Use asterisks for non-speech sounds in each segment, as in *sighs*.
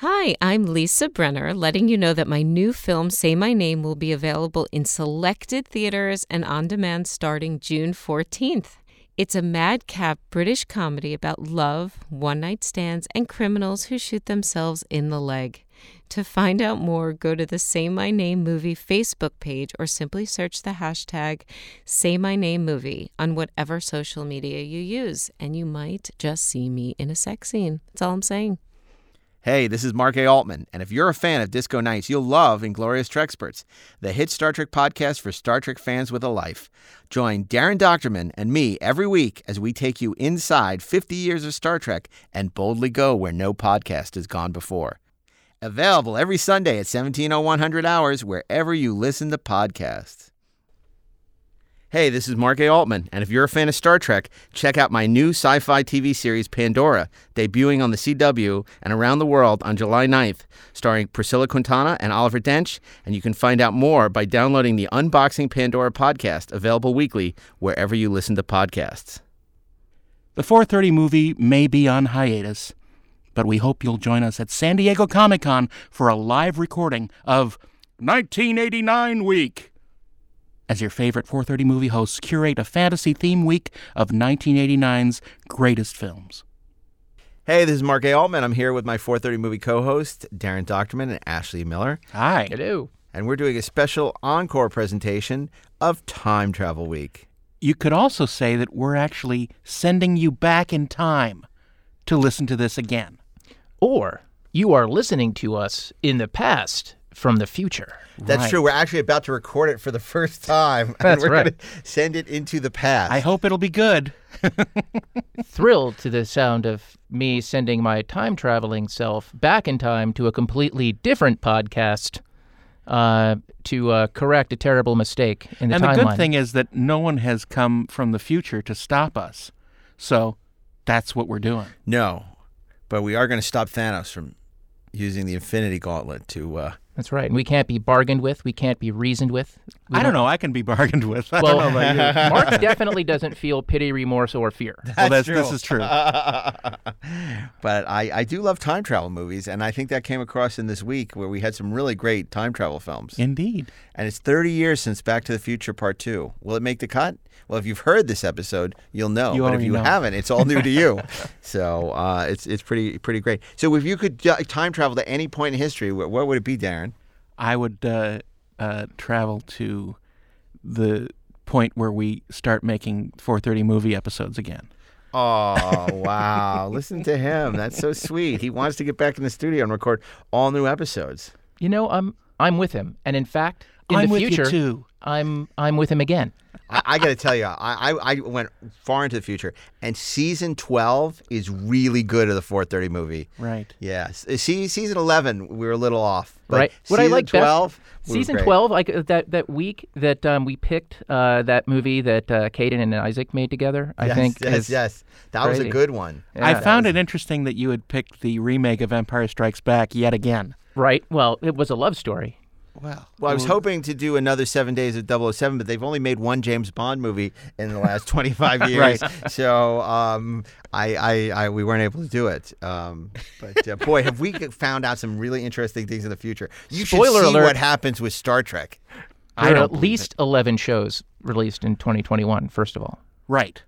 Hi, I'm Lisa Brenner, letting you know that my new film, Say My Name, will be available in selected theaters and on demand starting June 14th. It's a madcap British comedy about love, one night stands, and criminals who shoot themselves in the leg. To find out more, go to the Say My Name Movie Facebook page or simply search the hashtag Say My Name Movie on whatever social media you use, and you might just see me in a sex scene. That's all I'm saying. Hey, this is Mark A. Altman, and if you're a fan of Disco Nights, you'll love Inglorious Treksperts, the hit Star Trek podcast for Star Trek fans with a life. Join Daren Dochterman and me every week as we take you inside 50 years of Star Trek and boldly go where no podcast has gone before. Available every Sunday at 170100 hours wherever you listen to podcasts. Hey, this is Mark A. Altman, and if you're a fan of Star Trek, check out my new sci fi TV series Pandora, debuting on the CW and around the world on July 9th, starring Priscilla Quintana and Oliver Dench. And you can find out more by downloading the Unboxing Pandora podcast, available weekly wherever you listen to podcasts. The 430 movie may be on hiatus, but we hope you'll join us at San Diego Comic Con for a live recording of 1989 Week as your favorite 430 movie hosts curate a fantasy theme week of 1989's greatest films. Hey, this is Mark A. Altman. I'm here with my 430 movie co host, Daren Dochterman and Ashley Miller. Hi. Hello. And we're doing a special encore presentation of Time Travel Week. You could also say that we're actually sending you back in time to listen to this again. Or you are listening to us in the past from the future. That's Right. true. We're actually about to record it for the first time. and *laughs* That's we're right. going to send it into the past. I hope it'll be good. *laughs* Thrilled to the sound of me sending my time traveling self back in time to a completely different podcast uh, to uh, correct a terrible mistake in the and the good thing is that no one has come from the future to stop us. So that's what we're doing. No, but we are going to stop Thanos from using the Infinity Gauntlet to. Uh, That's right. And we can't be bargained with. We can't be reasoned with. We I don't know. I can be bargained with. I Well, don't know about you. *laughs* Mark definitely doesn't feel pity, remorse, or fear. well, that's, this is true. *laughs* but I, I do love time travel movies, and I think that came across in this week where we had some really great time travel films. Indeed. And it's 30 years since Back to the Future Part 2. Will it make the cut? Well, if you've heard this episode, you'll know. You but if you know. haven't, it's all new to you. *laughs* so uh, it's it's pretty pretty great. So if you could uh, time travel to any point in history, what, what would it be, Daren? I would uh, uh, travel to the point where we start making 430 movie episodes again. Oh, *laughs* wow. Listen to him. That's so sweet. He wants to get back in the studio and record all new episodes. You know, I'm I'm with him, and in fact, in I'm the with future, you too. I'm I'm with him again. I, I got to tell you, I, I, I went far into the future, and season 12 is really good of the 430 movie. Right. Yeah. See, season 11, we were a little off. But right. What I like 12, best, season great. twelve, like uh, that that week that um, we picked uh, that movie that uh, Caden and Isaac made together. I yes, think Yes, yes. That was a good one. I Yeah. found it interesting that you had picked the remake of Empire Strikes Back yet again. right. Well, it was a love story. Well, Well, I was hoping to do another Seven Days of 007, but they've only made one James Bond movie in the last *laughs* 25 years. right. So um, I, I, I, we weren't able to do it. Um, but uh, boy, have we *laughs* found out some really interesting things in the future. You Spoiler should see alert. what happens with Star Trek. I There are at believe least eleven shows released in 2021. First of all, Right.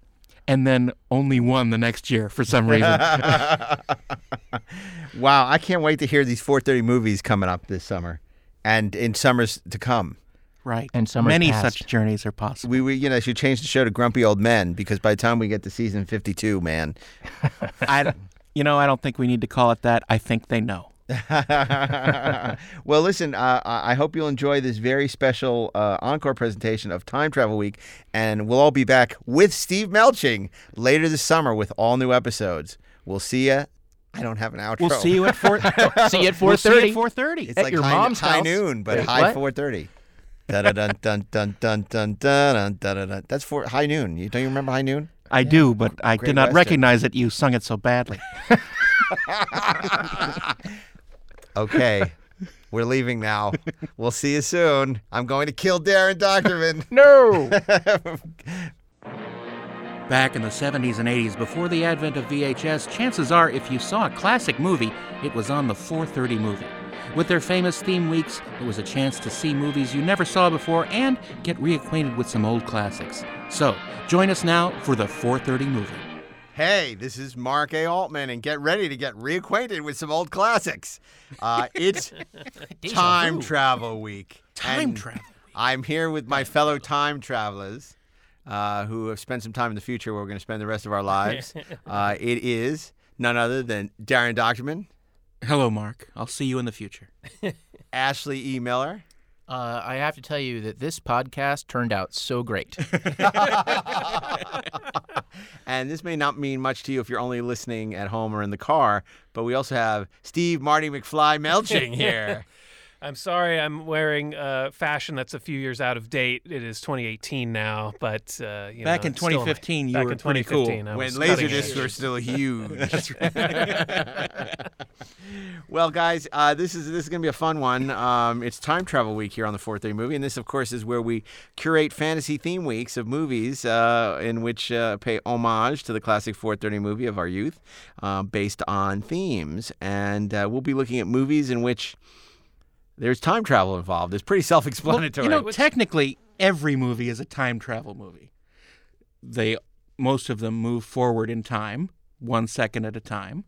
And then only one the next year for some reason. *laughs* Wow, I can't wait to hear these 430 movies coming up this summer and in summers to come. right. And summers Many past. such journeys are possible. We, we you know should change the show to Grumpy Old Men because by the time we get to season 52, man. *laughs* I, you know, I don't think we need to call it that. I think they know. *laughs* well, listen, uh, I I hope you'll enjoy this very special uh, encore presentation of Time Travel Week, and we'll all be back with Steve Melching later this summer with all new episodes. We'll see ya. I don't have an outro. We'll see you at four. *laughs* *laughs* see you at 4:30. at four thirty. It's at like your high, mom's high house. noon, but Wait, high four thirty. Dun dun dun dun dun dun dun dun dun. That's for high noon. You don't you remember high noon? I do, but I Great did not Western. recognize that you sung it so badly. Okay, we're leaving now. We'll see you soon. I'm going to kill Daren Dochterman. No. Back in the 70s and 80s, before the advent of VHS, chances are if you saw a classic movie, it was on the 430 movie. With their famous theme weeks, it was a chance to see movies you never saw before and get reacquainted with some old classics. So, join us now for the 430 movie. Hey, this is Mark A. Altman, and get ready to get reacquainted with some old classics. Uh, *laughs* it's time travel week. Time and travel. I'm here with my fellow time travelers uh, who have spent some time in the future where we're going to spend the rest of our *laughs* lives. Uh, it is none other than Daren Dochterman, Hello, Mark. I'll see you in the future. *laughs* Ashley E. Miller, Uh, I have to tell you that this podcast turned out so great. *laughs* and this may not mean much to you if you're only listening at home or in the car, but we also have Steve Marty McFly Melching here. I'm sorry, I'm wearing uh, fashion that's a few years out of date. It is 2018 now, but uh, you Back know, in it's still my- 2015, you back were in pretty cool. I when was laser cutting discs were still *laughs* huge. *laughs* well, guys, uh, this is this is gonna be a fun one. Um, it's time travel week here on the 4:30 Movie, and this, of course, is where we curate fantasy theme weeks of movies uh, in which uh, pay homage to the classic 430 movie of our youth, uh, based on themes. And uh, we'll be looking at movies in which there's time travel involved. It's pretty self-explanatory. you know, technically, every movie is a time travel movie. They most of them move forward in time, one second at a time.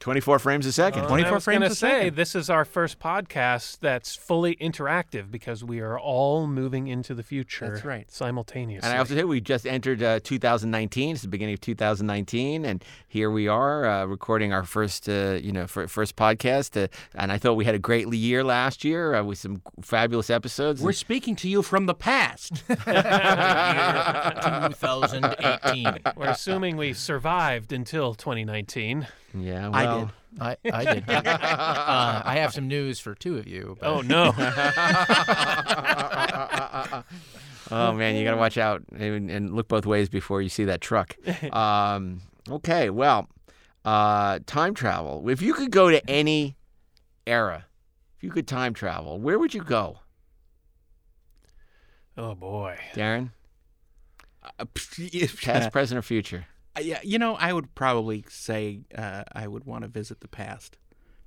24 frames a second. Uh, 24 I was frames gonna a say second. this is our first podcast that's fully interactive because we are all moving into the future. That's right. Simultaneously. And I have to say, we just entered uh, 2019. It's the beginning of 2019, and here we are uh, recording our first, uh, you know, fir- first podcast. Uh, and I thought we had a great year last year uh, with some fabulous episodes. We're speaking to you from the past. *laughs* 2018. We're assuming we survived until 2019. Yeah, I well, did. I, I did. *laughs* Uh, I have some news for two of you. but- Oh no! *laughs* oh man, you got to watch out and, and look both ways before you see that truck. *laughs* Um, okay, well, uh, time travel. If you could go to any era, if you could time travel, where would you go, oh boy! Daren? Uh, Past, present, or future? Yeah, you know, I would probably say uh, I would want to visit the past,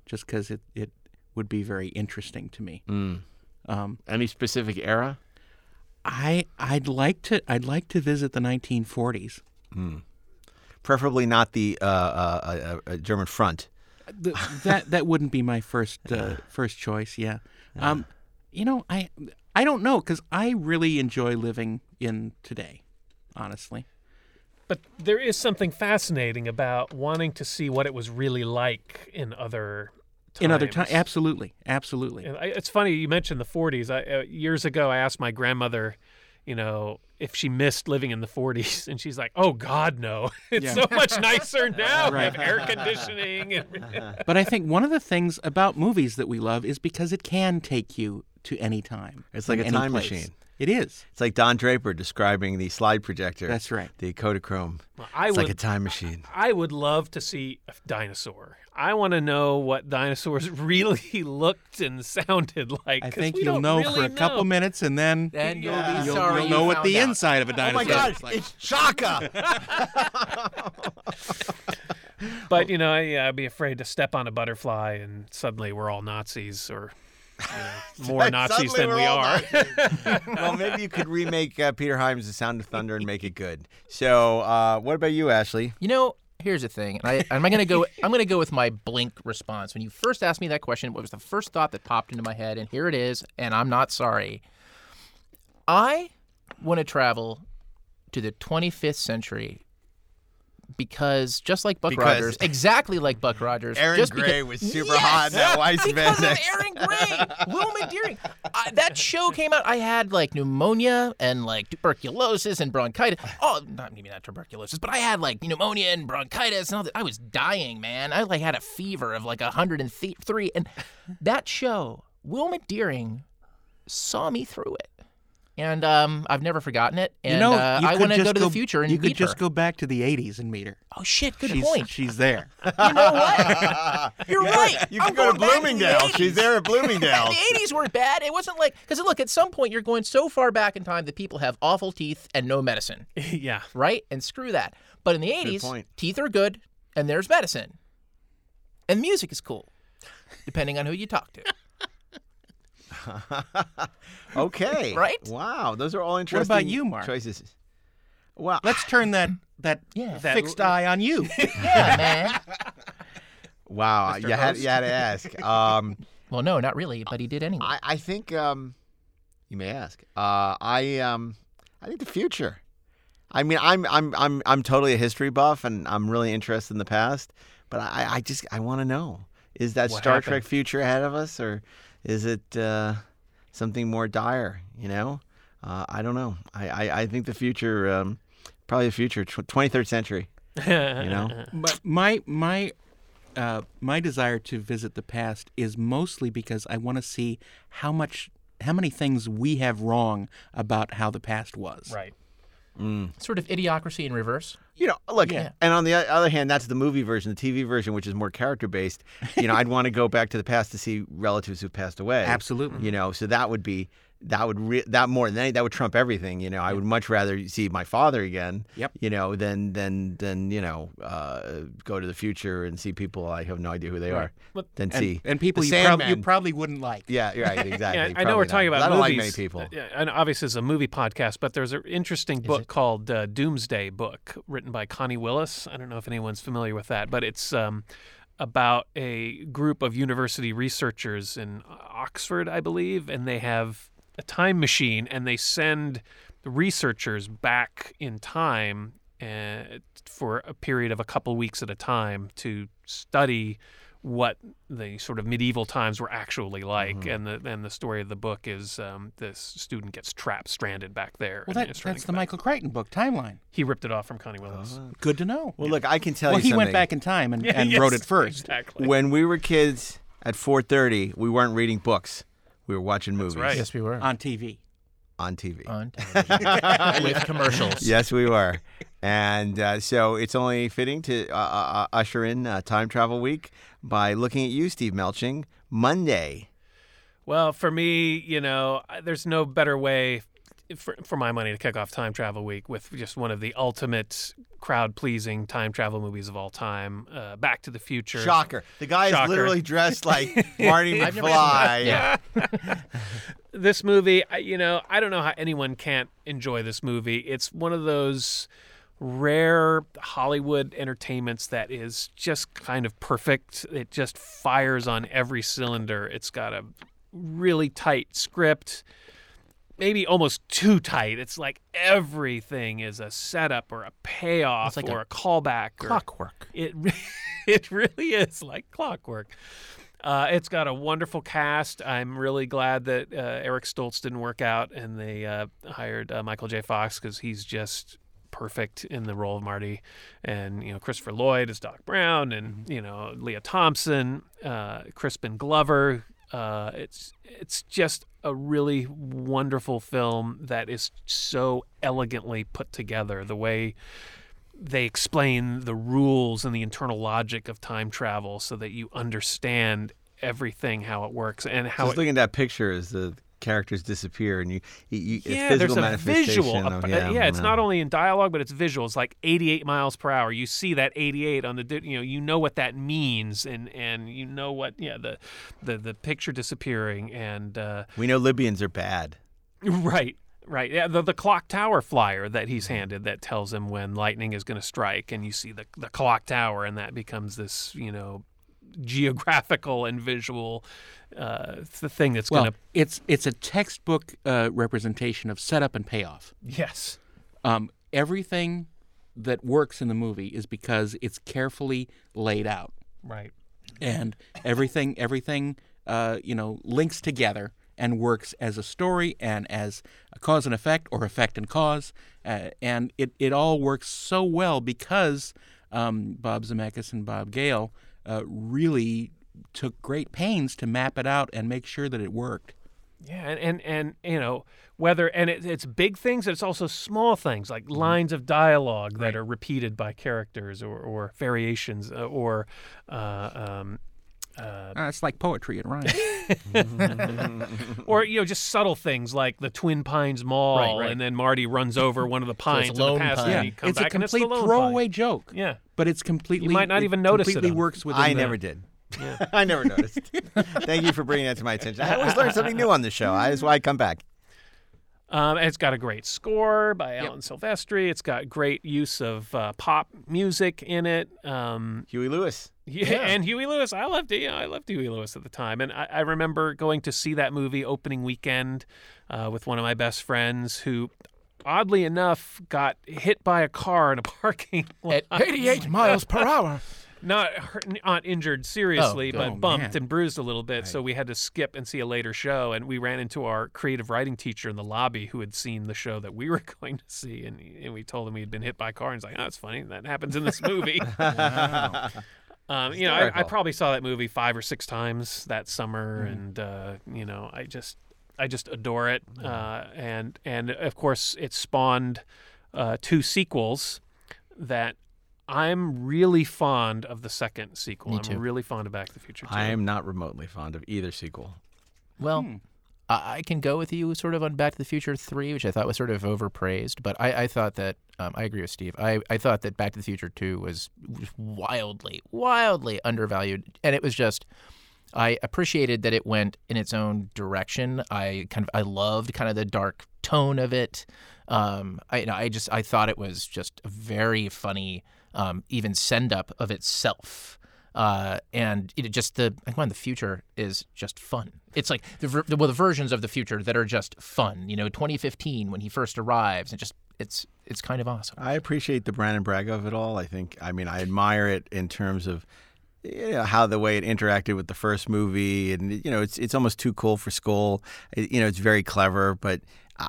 just because it, it would be very interesting to me. Mm. Um, Any specific era? I I'd like to I'd like to visit the 1940s. Preferably not the uh, uh, uh, uh, German front. Th- that that wouldn't be my first *laughs* uh, first choice. Yeah. Um, you know, I I don't know because I really enjoy living in today. Honestly, But there is something fascinating about wanting to see what it was really like in other times. in other times, absolutely, absolutely. And I, it's funny you mentioned the 40s. I, uh, years ago, I asked my grandmother, you know, if she missed living in the 40s, and she's like, "Oh God, no! *laughs* It's Yeah. so much nicer now. We *laughs* Right. have air conditioning." And, *laughs* But I think one of the things about movies that we love is because it can take you to any time. It's like a time place. machine. It is. It's like Don Draper describing the slide projector. That's right. The Kodachrome. I It's would, like a time machine. I would love to see a dinosaur. I want to know what dinosaurs *laughs* really looked and sounded like. I think you'll know really for a couple minutes, and then Then you'll Yeah. be you'll, sorry you'll you know what the found out. inside of a Oh dinosaur my God! like. It's Shaka! *laughs* But you know, I, I'd be afraid to step on a butterfly, and suddenly we're all Nazis, or you *laughs* know, more Nazis than we're we all are. Nazis. *laughs* well, maybe you could remake uh, Peter Hyams' The Sound of Thunder and make it good. So, uh, what about you, Ashley? You know, here's the thing. And I, I'm gonna go. I'm gonna go with my blink response. When you first asked me that question, what was the first thought that popped into my head? And here it is. And I'm not sorry. I want to travel to the 25th century because just like Buck Because- Rogers, exactly like Buck Rogers, Erin just Gray because- was super Yes! hot in that Weiss because of Erin Gray, *laughs* Wilma Deering. I, that show came out. I had like pneumonia and like tuberculosis and bronchitis. Oh, not maybe not tuberculosis, but I had like pneumonia and bronchitis and all that. I was dying, man. I like had a fever of like 103, and that show, Wilma Deering saw me through it. And um, I've never forgotten it. And you know, uh, you I want to go to the future and you could meet just her. go back to the '80s and meet her. Oh shit! Good she's, point. She's there. *laughs* You know what? *laughs* You're right. You can I'm go to going back the Bloomingdale. She's there at Bloomingdale. *laughs* the 80s weren't bad. It wasn't like because look, at some point you're going so far back in time that people have awful teeth and no medicine, yeah. right? And screw that. But in the 80s, teeth are good and there's medicine, and music is cool, depending on who you talk to. *laughs* okay. Right? Wow. Those are all interesting what about you, Mark? choices. Well, Let's turn that that Yeah. That- fixed eye on you. *laughs* Yeah, *laughs* man. wow. Mr. You had, Host. you had to ask. Um, Well, no, not really, but he did anyway. I, I think um, you may ask. Uh, I um, I think the future. I mean, I'm I'm I'm I'm totally a history buff, and I'm really interested in the past. But I, I just I want to know: is that What Star happened? Trek future ahead of us, or is it uh, something more dire? You know, uh, I don't know. I, I, I think the future, um, probably the future, twenty third century. You know, *laughs* But my my uh, my desire to visit the past is mostly because I want to see how much how many things we have wrong about how the past was. Right. Mm. sort of idiocracy in reverse. You know, look, Yeah. and on the other hand, that's the movie version, the TV version, which is more character based. You know, I'd want to go back to the past to see relatives who've passed away. Absolutely. You know, so that would be that would re- that more than any, that would trump everything. You know, I would much rather see my father again. Yep. You know, than than than you know, uh, go to the future and see people I have no idea who they are. But- Than And, see and people the you, prob- you probably wouldn't like. Yeah, right, *laughs* exactly. I know we're not. talking about I don't movies. like many people. Uh, and obviously it's a movie podcast, but there's an interesting book it? called uh, Doomsday Book, written by Connie Willis. I don't know if anyone's familiar with that, but it's um, about a group of university researchers in Oxford, I believe, and they have a time machine, and they send researchers back in time uh, for a period of a couple weeks at a time to study what the sort of medieval times were actually like, Mm-hmm. and the and the story of the book is um, this student gets trapped, stranded back there. Well, and that, is trying to that's get the back. Michael Crichton book, Timeline. He ripped it off from Connie Willis. Good to know. Well, look, I can tell well, you Well, he something. went back in time and, *laughs* Yeah, and yes, wrote it first. Exactly. when we were kids at 4:30, we weren't reading books. We were watching movies right. Yes, we were on TV. on TV. *laughs* on television *laughs* with commercials. Yes, we were. And uh, so it's only fitting to uh, uh, usher in uh, Time Travel Week by looking at you, Steve Melching, Monday. Well, for me, you know, I- there's no better way for, for my money to kick off Time Travel Week with just one of the ultimate crowd pleasing time travel movies of all time, uh, Back to the Future. Shocker. The guy is literally dressed like *laughs* Marty McFly. Yeah. *laughs* this movie, you know, I don't know how anyone can't enjoy this movie. It's one of those rare Hollywood entertainments that is just kind of perfect. It just fires on every cylinder. It's got a really tight script, maybe almost too tight. It's like everything is a setup or a payoff like or a a, callback. or- Clockwork. it *laughs* it really is like clockwork. Uh, it's got a wonderful cast. I'm really glad that uh, Eric Stoltz didn't work out and they uh, hired uh, Michael J. Fox because he's just perfect in the role of Marty. And you know Christopher Lloyd is Doc Brown, and you know Lea Thompson, uh, Crispin Glover. Uh, it's it's just a really wonderful film that is so elegantly put together. The way they explain the rules and the internal logic of time travel so that you understand everything how it works and how Just it, looking at that picture is the characters disappear and you, you, it's yeah, physical there's a visual. of- uh, yeah, it's no. not only in dialogue, but it's visual. It's like 88 miles per hour. You see that 88 on the, you know, you know what that means, and and you know what, yeah, the the the picture disappearing, and uh, We know Libyans are bad. *laughs* right, right, yeah, the the clock tower flyer that he's handed that tells him when lightning is going to strike, and you see the the clock tower, and that becomes this, you know, geographical and visual uh, the thing that's Well, going to it's it's a textbook uh, representation of setup and payoff. yes, Um, everything that works in the movie is because it's carefully laid out, right. and everything everything uh, you know links together and works as a story and as a cause and effect or effect and cause, uh, and it it all works so well because um, Bob Zemeckis and Bob Gale uh, really took great pains to map it out and make sure that it worked. Yeah, and and, and you know whether and it, it's big things, it's also small things like lines of dialogue that are repeated by characters or, or variations uh, or uh, um, uh, Uh, it's like poetry. It rhymes. *laughs* or you know just subtle things like the Twin Pines Mall, Right, right. and then Marty runs over one of the pines in the past, pine. and yeah, he comes it's a back and it's complete the throwaway pine. joke. Yeah, but it's completely. You might not it even notice it Completely works within. I the- never did. *laughs* I never noticed. *laughs* Thank you for bringing that to my attention. I always learn something new on the show. I, that's why I come back. Um, it's got a great score by Alan Silvestri. It's got great use of uh, pop music in it. Um, Huey Lewis. yeah, and Huey Lewis. I loved it. Yeah, I loved Huey Lewis at the time, and I, I remember going to see that movie opening weekend uh, with one of my best friends who. Oddly enough, got hit by a car in a *laughs* parking lot. At 88 *laughs* miles per hour. not hurt, not injured seriously, but oh, bumped man. and bruised a little bit. So we had to skip and see a later show. And we ran into our creative writing teacher in the lobby who had seen the show that we *laughs* were going to see, and, and we told him we had been hit by a car. And he's like, "Oh, that's funny. That happens in this movie." Um, you know, I, I probably saw that movie five or six times that summer, Mm-hmm. and uh, you know, I just, I just adore it. Uh, and and of course, it spawned uh, two sequels that I'm really fond of. The second sequel, Me I'm really fond of Back to the Future. Too. I am not remotely fond of either sequel. Well, Hmm. I, I can go with you sort of on Back to the Future 3, which I thought was sort of overpraised. But I, I thought that, um, I agree with Steve. I, I thought that Back to the Future 2 was was wildly, wildly undervalued. And it was just, I appreciated that it went in its own direction. I kind of, I loved kind of the dark tone of it. Um, I, I just, I thought it was just a very funny, um, even send up of itself. Uh, and it just the I find the future is just fun. It's like the, the well the versions of the future that are just fun. You know, 2015 when he first arrives, and just it's it's kind of awesome. I appreciate the Brandon Bragg of it all. I think, I mean, I admire it in terms of you know, how the way it interacted with the first movie, and you know, it's it's almost too cool for school. It- you know, it's very clever, but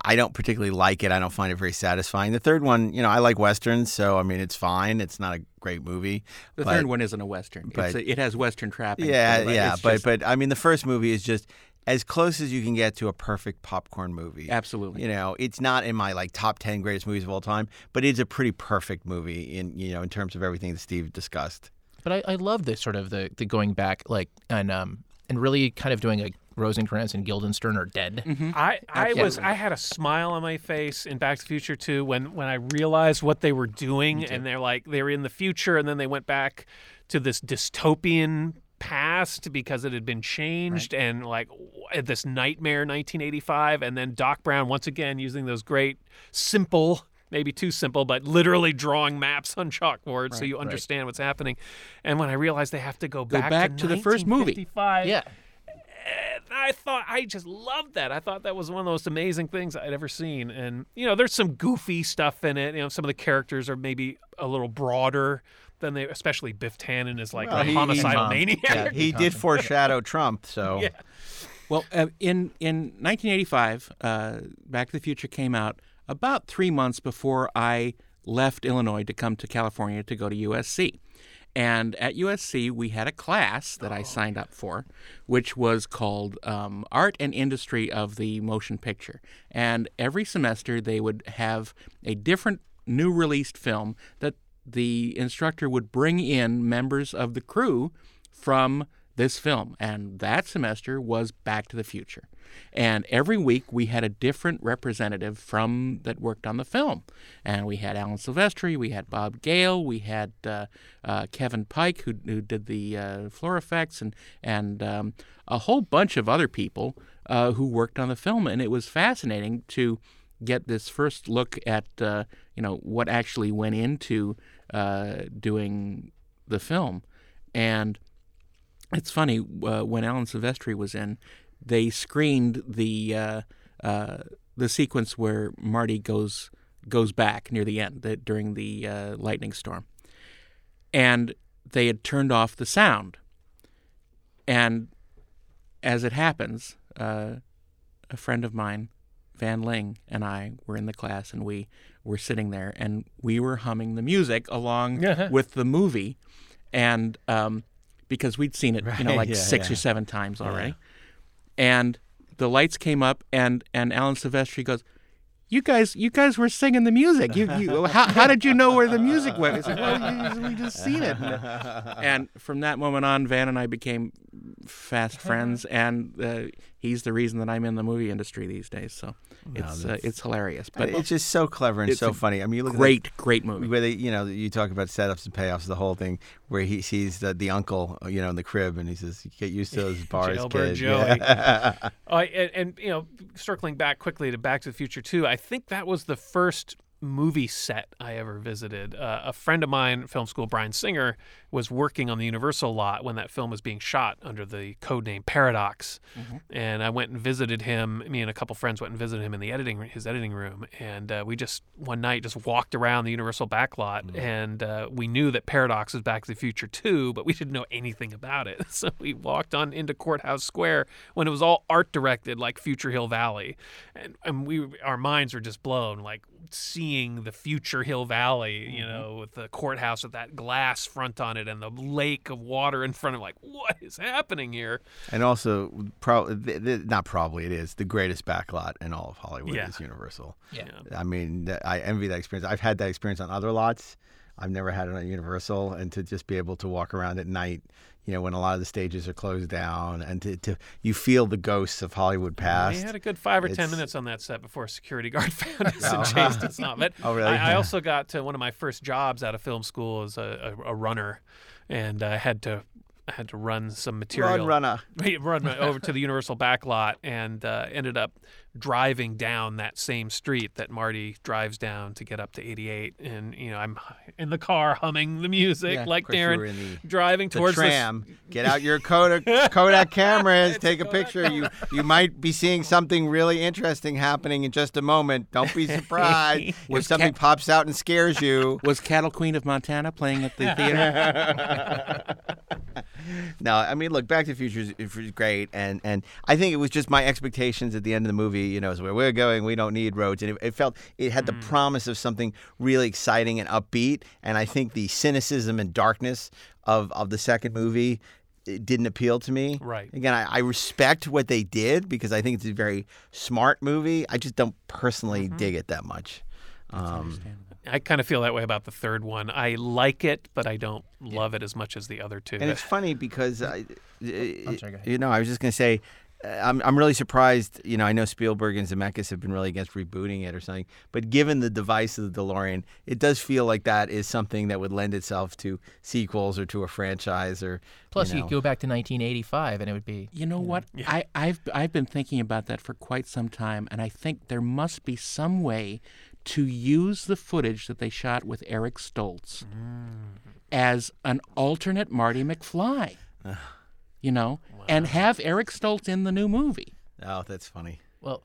I don't particularly like it. I don't find it very satisfying. The third one, you know, I like westerns, so I mean, it's fine. It's not a great movie. The but- third one isn't a western. It's but- a, it has western trappings. Yeah, but uh, yeah, but just- but I mean, the first movie is just as close as you can get to a perfect popcorn movie. absolutely. You know, it's not in my like top ten greatest movies of all time, but it's a pretty perfect movie in you know in terms of everything that Steve discussed. But I, I love the sort of the the going back like and um and really kind of doing a Rosencrantz and Guildenstern are dead. I, I was I had a smile on my face in Back to the Future too when when I realized what they were doing and they're like they were in the future and then they went back to this dystopian past because it had been changed and like this nightmare 1985 and then Doc Brown once again using those great simple maybe too simple but literally drawing maps on chalkboard so you understand what's happening and when I realized they have to go, Go back, back to the first movie. Yeah. I thought I just loved that. I thought that was one of the most amazing things I'd ever seen. And you know, there's some goofy stuff in it. You know, some of the characters are maybe a little broader than they, especially Biff Tannen is like Well, a he- he- homicidal Tom. maniac. Yeah. He did foreshadow *laughs* Trump, so Yeah. Well, uh, in in 1985, uh, Back to the Future came out about three months before I left Illinois to come to California to go to USC. And at USC, we had a class that I signed up for, which was called um, Art and Industry of the Motion Picture. And every semester, they would have a different new released film that the instructor would bring in members of the crew from this film. And that semester was Back to the Future. And every week we had a different representative from that worked on the film. And we had Alan Silvestri, we had Bob Gale, we had uh, uh, Kevin Pike, who, who did the uh, floor effects, and, and um, a whole bunch of other people uh, who worked on the film. And it was fascinating to get this first look at uh, you know what actually went into uh, doing the film, and it's funny uh, when Alan Silvestri was in, they screened the uh, uh, the sequence where Marty goes goes back near the end the, during the uh, lightning storm, and they had turned off the sound, and as it happens, uh, a friend of mine Van Ling and I were in the class and we were sitting there and we were humming the music along *laughs* with the movie. And um, because we'd seen it you know like yeah, six yeah. or seven times already and the lights came up, and and Alan Silvestri goes. You guys, you guys were singing the music. You, you, how, how did you know where the music went? I said, well, you, we just seen it. *laughs* And from that moment on, Van and I became fast friends, and uh, he's the reason that I'm in the movie industry these days. So it's uh, it's hilarious, But but it's just so clever and it's so a funny. I mean, you look great, great at the, movie. where they, you know, you talk about setups and payoffs, the whole thing, where he sees the, the uncle, you know, in the crib, and he says, "Get used to those *laughs* bars, Jailbird kid." Joey. Yeah. *laughs* Oh, and, and you know, circling back quickly to Back to the Future 2, I think that was the first movie set I ever visited. Uh, a friend of mine, film school Bryan Singer, was working on the Universal lot when that film was being shot under the code name Paradox. And I went and visited him. Me and a couple friends went and visited him in the editing his editing room, and uh, we just one night just walked around the Universal backlot, and uh, we knew that Paradox was Back to the Future 2, but we didn't know anything about it. *laughs* So we walked on into Courthouse Square when it was all art directed, like Future Hill Valley, and and we our minds were just blown, like seeing the Future Hill Valley, you mm-hmm. know, with the courthouse with that glass front on it and the lake of water in front of, like, what is happening here? And also, pro- th- th- not probably it is the greatest backlot in all of Hollywood Yeah. is Universal. Yeah. I mean, I envy that experience. I've had that experience on other lots. I've never had it on Universal, and to just be able to walk around at night, you know, when a lot of the stages are closed down, and to, to you feel the ghosts of Hollywood past. We had a good five or ten minutes on that set before a security *laughs* guard found us and chased us off. But *laughs* Oh, really? I, I also got to one of my first jobs out of film school as a, a, a runner, and I had to I had to run some material. *laughs* Run, runner. run over to the Universal backlot and uh, ended up driving down that same street that Marty drives down to get up to 88. And you know, I'm in the car humming the music Yeah, like of course you were Daren in the- driving The towards tram. Get out your Kodak, *laughs* Kodak cameras. Take a picture. You you might be seeing something really interesting happening in just a moment. Don't be surprised *laughs* if something Ca- pops out and scares you. *laughs* Was Cattle Queen of Montana playing at the theater? No, I mean, look, Back to the Future is, is great, and and I think it was just my expectations at the end of the movie. You know, is where we're going. We don't need roads, and it, it felt it had the promise of something really exciting and upbeat. And I think the cynicism and darkness of of the second movie it didn't appeal to me. Right. Again, I, I respect what they did because I think it's a very smart movie. I just don't personally dig it that much. Um, I kind of feel that way about the third one. I like it, but I don't love it as much as the other two. And it's funny because *laughs* I, sorry, go ahead. you know, I was just gonna say, uh, Uh, I'm I'm really surprised. You know, I know Spielberg and Zemeckis have been really against rebooting it or something, but given the device of the DeLorean, it does feel like that is something that would lend itself to sequels or to a franchise or. Plus, you you know. could go back to 1985, and it would be You know what? I, I've I've been thinking about that for quite some time, and I think there must be some way to use the footage that they shot with Eric Stoltz mm. as an alternate Marty McFly. *sighs* you know, and have Eric Stoltz in the new movie. Oh, that's funny. well.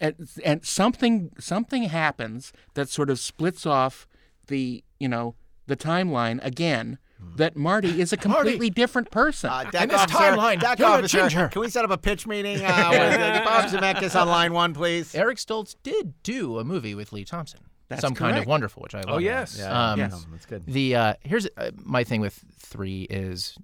And, and something something happens that sort of splits off the you know the timeline again. That Marty is a *laughs* completely different person. Uh, In this timeline, Deck you're a ginger. can we set up a pitch meeting uh, *laughs* with uh, Bob Zemeckis on line one, please? Eric Stoltz did do a movie with Lea Thompson. That's Some kind of wonderful, which I love. oh yes, Yeah, Um, yeah, that's good. The uh, here's uh, my thing with three is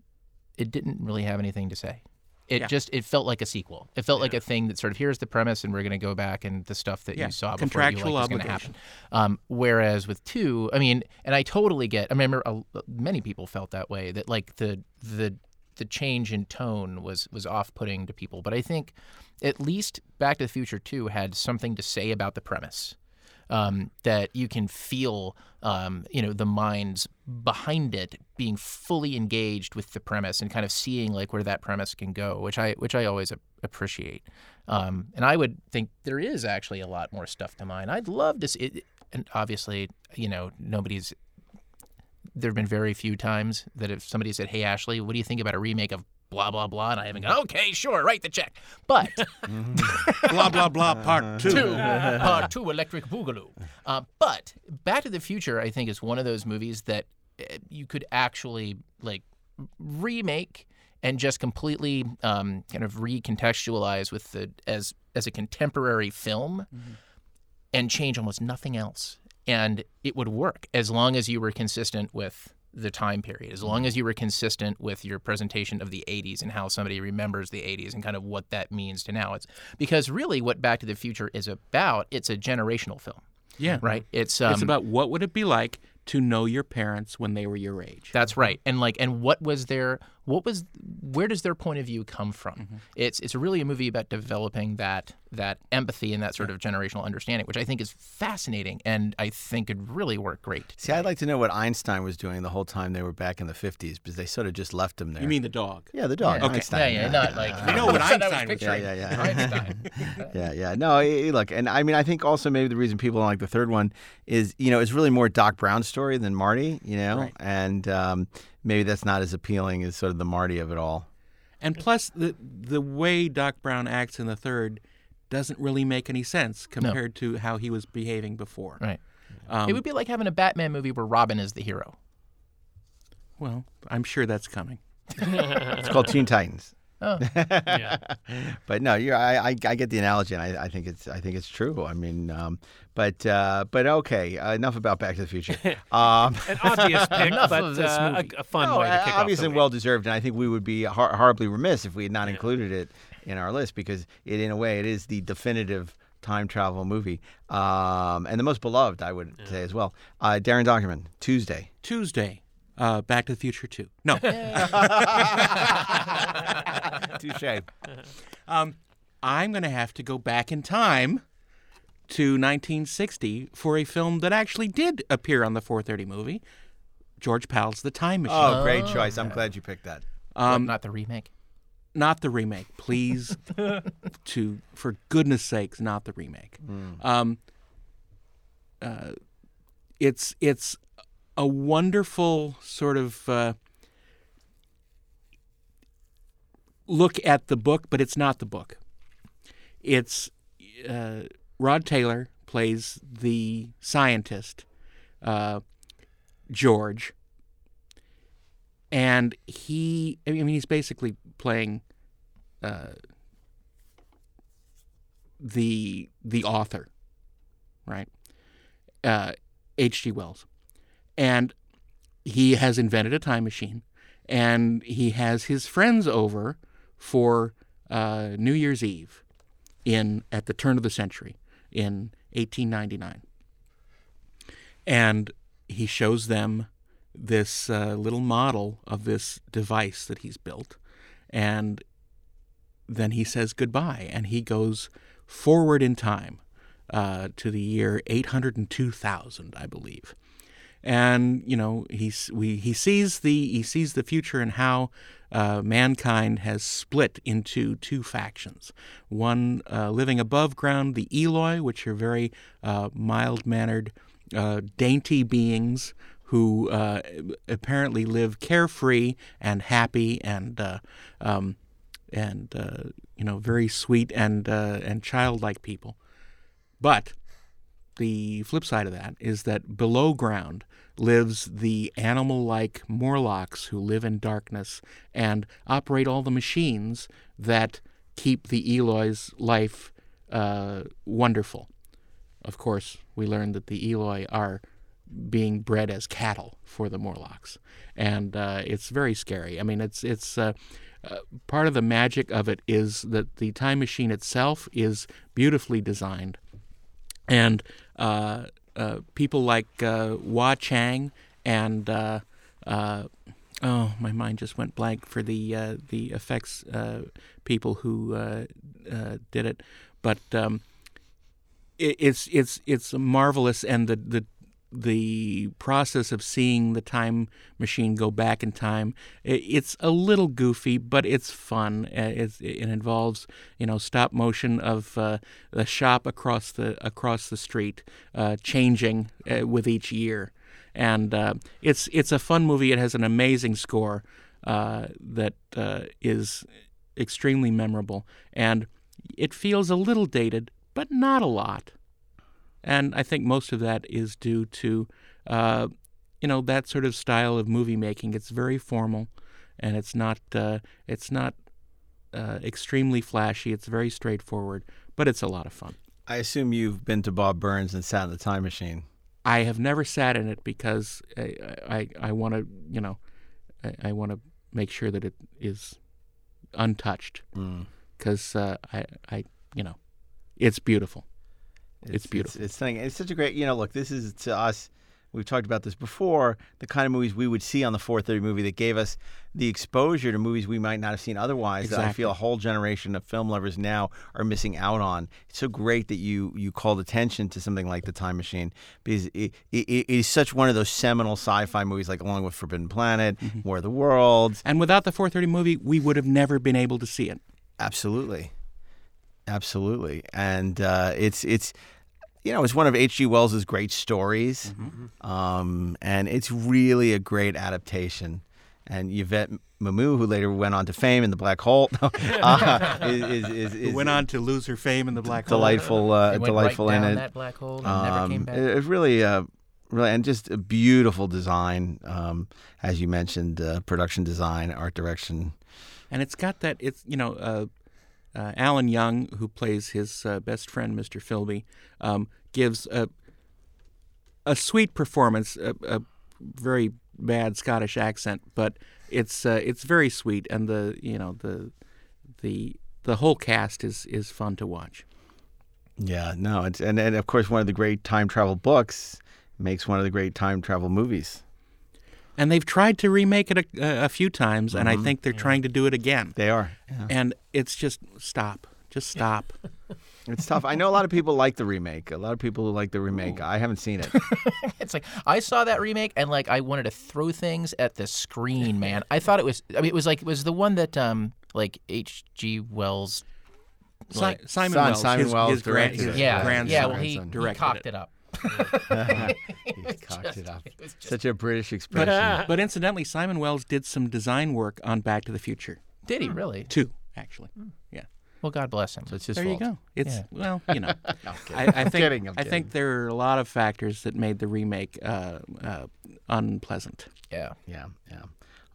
it didn't really have anything to say. It Yeah. just it felt like a sequel. It felt like a thing that sort of here's the premise, and we're going to go back and the stuff that Yeah, you saw before contractual you like is going to obligation. happen. Um, whereas with two, I mean, and I totally get. I remember uh, many people felt that way. That like the the the change in tone was was off putting to people. But I think at least Back to the Future Two had something to say about the premise um, that you can feel, um, you know, the minds behind it being fully engaged with the premise and kind of seeing like where that premise can go, which I which I always appreciate. Um, and I would think there is actually a lot more stuff to mine. I'd love to see it, and obviously, you know, nobody's. There have been very few times that if somebody said, "Hey, Ashley, what do you think about a remake of blah blah blah," and I haven't gone, "Okay, sure, write the check," but. *laughs* blah blah blah. Part two. two, part two, Electric Boogaloo. Uh, but Back to the Future, I think, is one of those movies that uh, you could actually like remake and just completely um, kind of recontextualize with the as as a contemporary film and change almost nothing else, and it would work as long as you were consistent with the time period, as long as you were consistent with your presentation of the 80s and how somebody remembers the 80s and kind of what that means to now. It's because really what Back to the Future is about, it's a generational film, Yeah. right? It's um, it's about what would it be like to know your parents when they were your age. That's right. And like and what was their what was where does their point of view come from? It's it's really a movie about developing that that empathy and that sort of generational understanding, which I think is fascinating and I think could really work great. See, I'd like to know what Einstein was doing the whole time they were back in the 50s because they sort of just left him there. You mean the dog? Yeah, the dog. Yeah. Einstein. Yeah, yeah, not like *laughs* We know what *laughs* That's was Einstein was picturing. Yeah, yeah, yeah. Einstein. *laughs* Yeah, yeah. No, look, and I mean, I think also maybe the reason people don't like the third one is, you know, it's really more Doc Brown's story than Marty, you know, Right. and um, maybe that's not as appealing as sort of the Marty of it all. And plus, the the way Doc Brown acts in the third doesn't really make any sense compared to how he was behaving before. Right. Um, it would be like having a Batman movie where Robin is the hero. well, I'm sure that's coming. It's called Teen Titans. Oh. Yeah. *laughs* But no, you're, I, I, I get the analogy, and I, I think it's, I think it's true. I mean, um, but, uh, but okay, uh, enough about Back to the Future. *laughs* Um, An obvious pick, but of this uh, a, movie. a fun no, way to kick uh, obvious off the and well deserved, and I think we would be hor- horribly remiss if we had not included it in our list because it, in a way, it is the definitive time travel movie, um, and the most beloved, I would say as well. Uh, Daren Dochterman, Tuesday. Tuesday, uh, Back to the Future 2. No. *laughs* Touche. Um, I'm going to have to go back in time to 1960 for a film that actually did appear on the 430 movie, George Pal's The Time Machine. Oh, great choice. I'm glad you picked that. um, not the remake. not the remake, please. *laughs* to for goodness sakes, not the remake. Um, uh, it's it's a wonderful sort of uh, look at the book, but it's not the book. It's uh, Rod Taylor plays the scientist, uh, George, and he I mean he's basically playing uh, the the author, right? Uh, H.G. Wells, and he has invented a time machine, and he has his friends over for uh, New Year's Eve in at the turn of the century in 1899, and he shows them this uh, little model of this device that he's built, and then he says goodbye, and he goes forward in time uh, to the year 802,000, I believe. And you know he's we he sees the he sees the future and how uh, mankind has split into two factions. One uh, living above ground, the Eloi, which are very uh, mild mannered, uh, dainty beings who uh, apparently live carefree and happy and uh, um, and you know very sweet and and childlike people. But the flip side of that is that below ground lives the animal-like Morlocks who live in darkness and operate all the machines that keep the Eloi's life uh, wonderful. Of course, we learn that the Eloi are being bred as cattle for the Morlocks, and uh, it's very scary. I mean, it's it's uh, uh, part of the magic of it is that the time machine itself is beautifully designed, and uh, people like uh, Wah Chang and uh, uh, oh, my mind just went blank for the uh, the effects uh, people who did it, but um, it, it's it's it's marvelous, and the the the process of seeing the time machine go back in time. It's a little goofy but it's fun. Uh, it's, it involves you know stop motion of uh, the shop across the across the street uh, changing uh, with each year. And uh, it's it's a fun movie. It has an amazing score uh, that is extremely memorable. And it feels a little dated but not a lot and I think most of that is due to, uh, you know, that sort of style of movie making. It's very formal, and it's not uh, it's not uh, extremely flashy. It's very straightforward, but it's a lot of fun. I assume you've been to Bob Burns and sat in the time machine. I have never sat in it because I I, I want to you know I, I want to make sure that it is untouched Mm. because uh, I I you know it's beautiful. It's beautiful. It's, stunning. It's such a great. You know, look, this is to us. We've talked about this before. The kind of movies we would see on the 4:30 movie that gave us the exposure to movies we might not have seen otherwise. That I feel a whole generation of film lovers now are missing out on. It's so great that you you called attention to something like The Time Machine because it, it, it is such one of those seminal sci-fi movies, like along with Forbidden Planet, Mm-hmm. War of the Worlds. And without the 4:30 movie, we would have never been able to see it. Absolutely, absolutely, and uh, it's it's you know it's one of H.G. Wells's great stories, um, and it's really a great adaptation. And Yvette Mimieux, who later went on to fame in The Black Hole, *laughs* uh, *laughs* is, is, is, Who is went on to lose her fame in the black hole. delightful, uh, went delightful right in it. that black hole and never came Um, back. it- It's really, uh, really, and just a beautiful design, um, as you mentioned, uh, production design, art direction. and it's got that it's you know uh, Alan Young who plays his uh, best friend Mr. Filby um, gives a a sweet performance a, a very bad Scottish accent but it's uh, it's very sweet and the you know the the the whole cast is is fun to watch Yeah, no, and, and of course one of the great time travel books makes one of the great time travel movies. And they've tried to remake it a, a few times and I think they're trying to do it again They are. Yeah. and it's just stop just stop *laughs* It's tough. I know a lot of people like the remake. A lot of people who like the remake. I haven't seen it. *laughs* It's like I saw that remake and like I wanted to throw things at the screen, man. I thought it was. I mean, it was like it was the one that um like H.G. Wells. Si- Like, Simon Son, Wells Simon his, Wells his, gran- directed his it. yeah, grandson yeah. Well, he, he directed cocked it. it, up. *laughs* He's *laughs* cocked it up. Such a British expression. But incidentally, Simon Wells did some design work on Back to the Future Did he really? too, actually. Yeah, Well, God bless him. So it's his there fault. you go. It's Yeah. well, you know, *laughs* kidding. I, I I'm think kidding, I'm I think there are a lot of factors that made the remake uh, uh, unpleasant. Yeah. Yeah, yeah.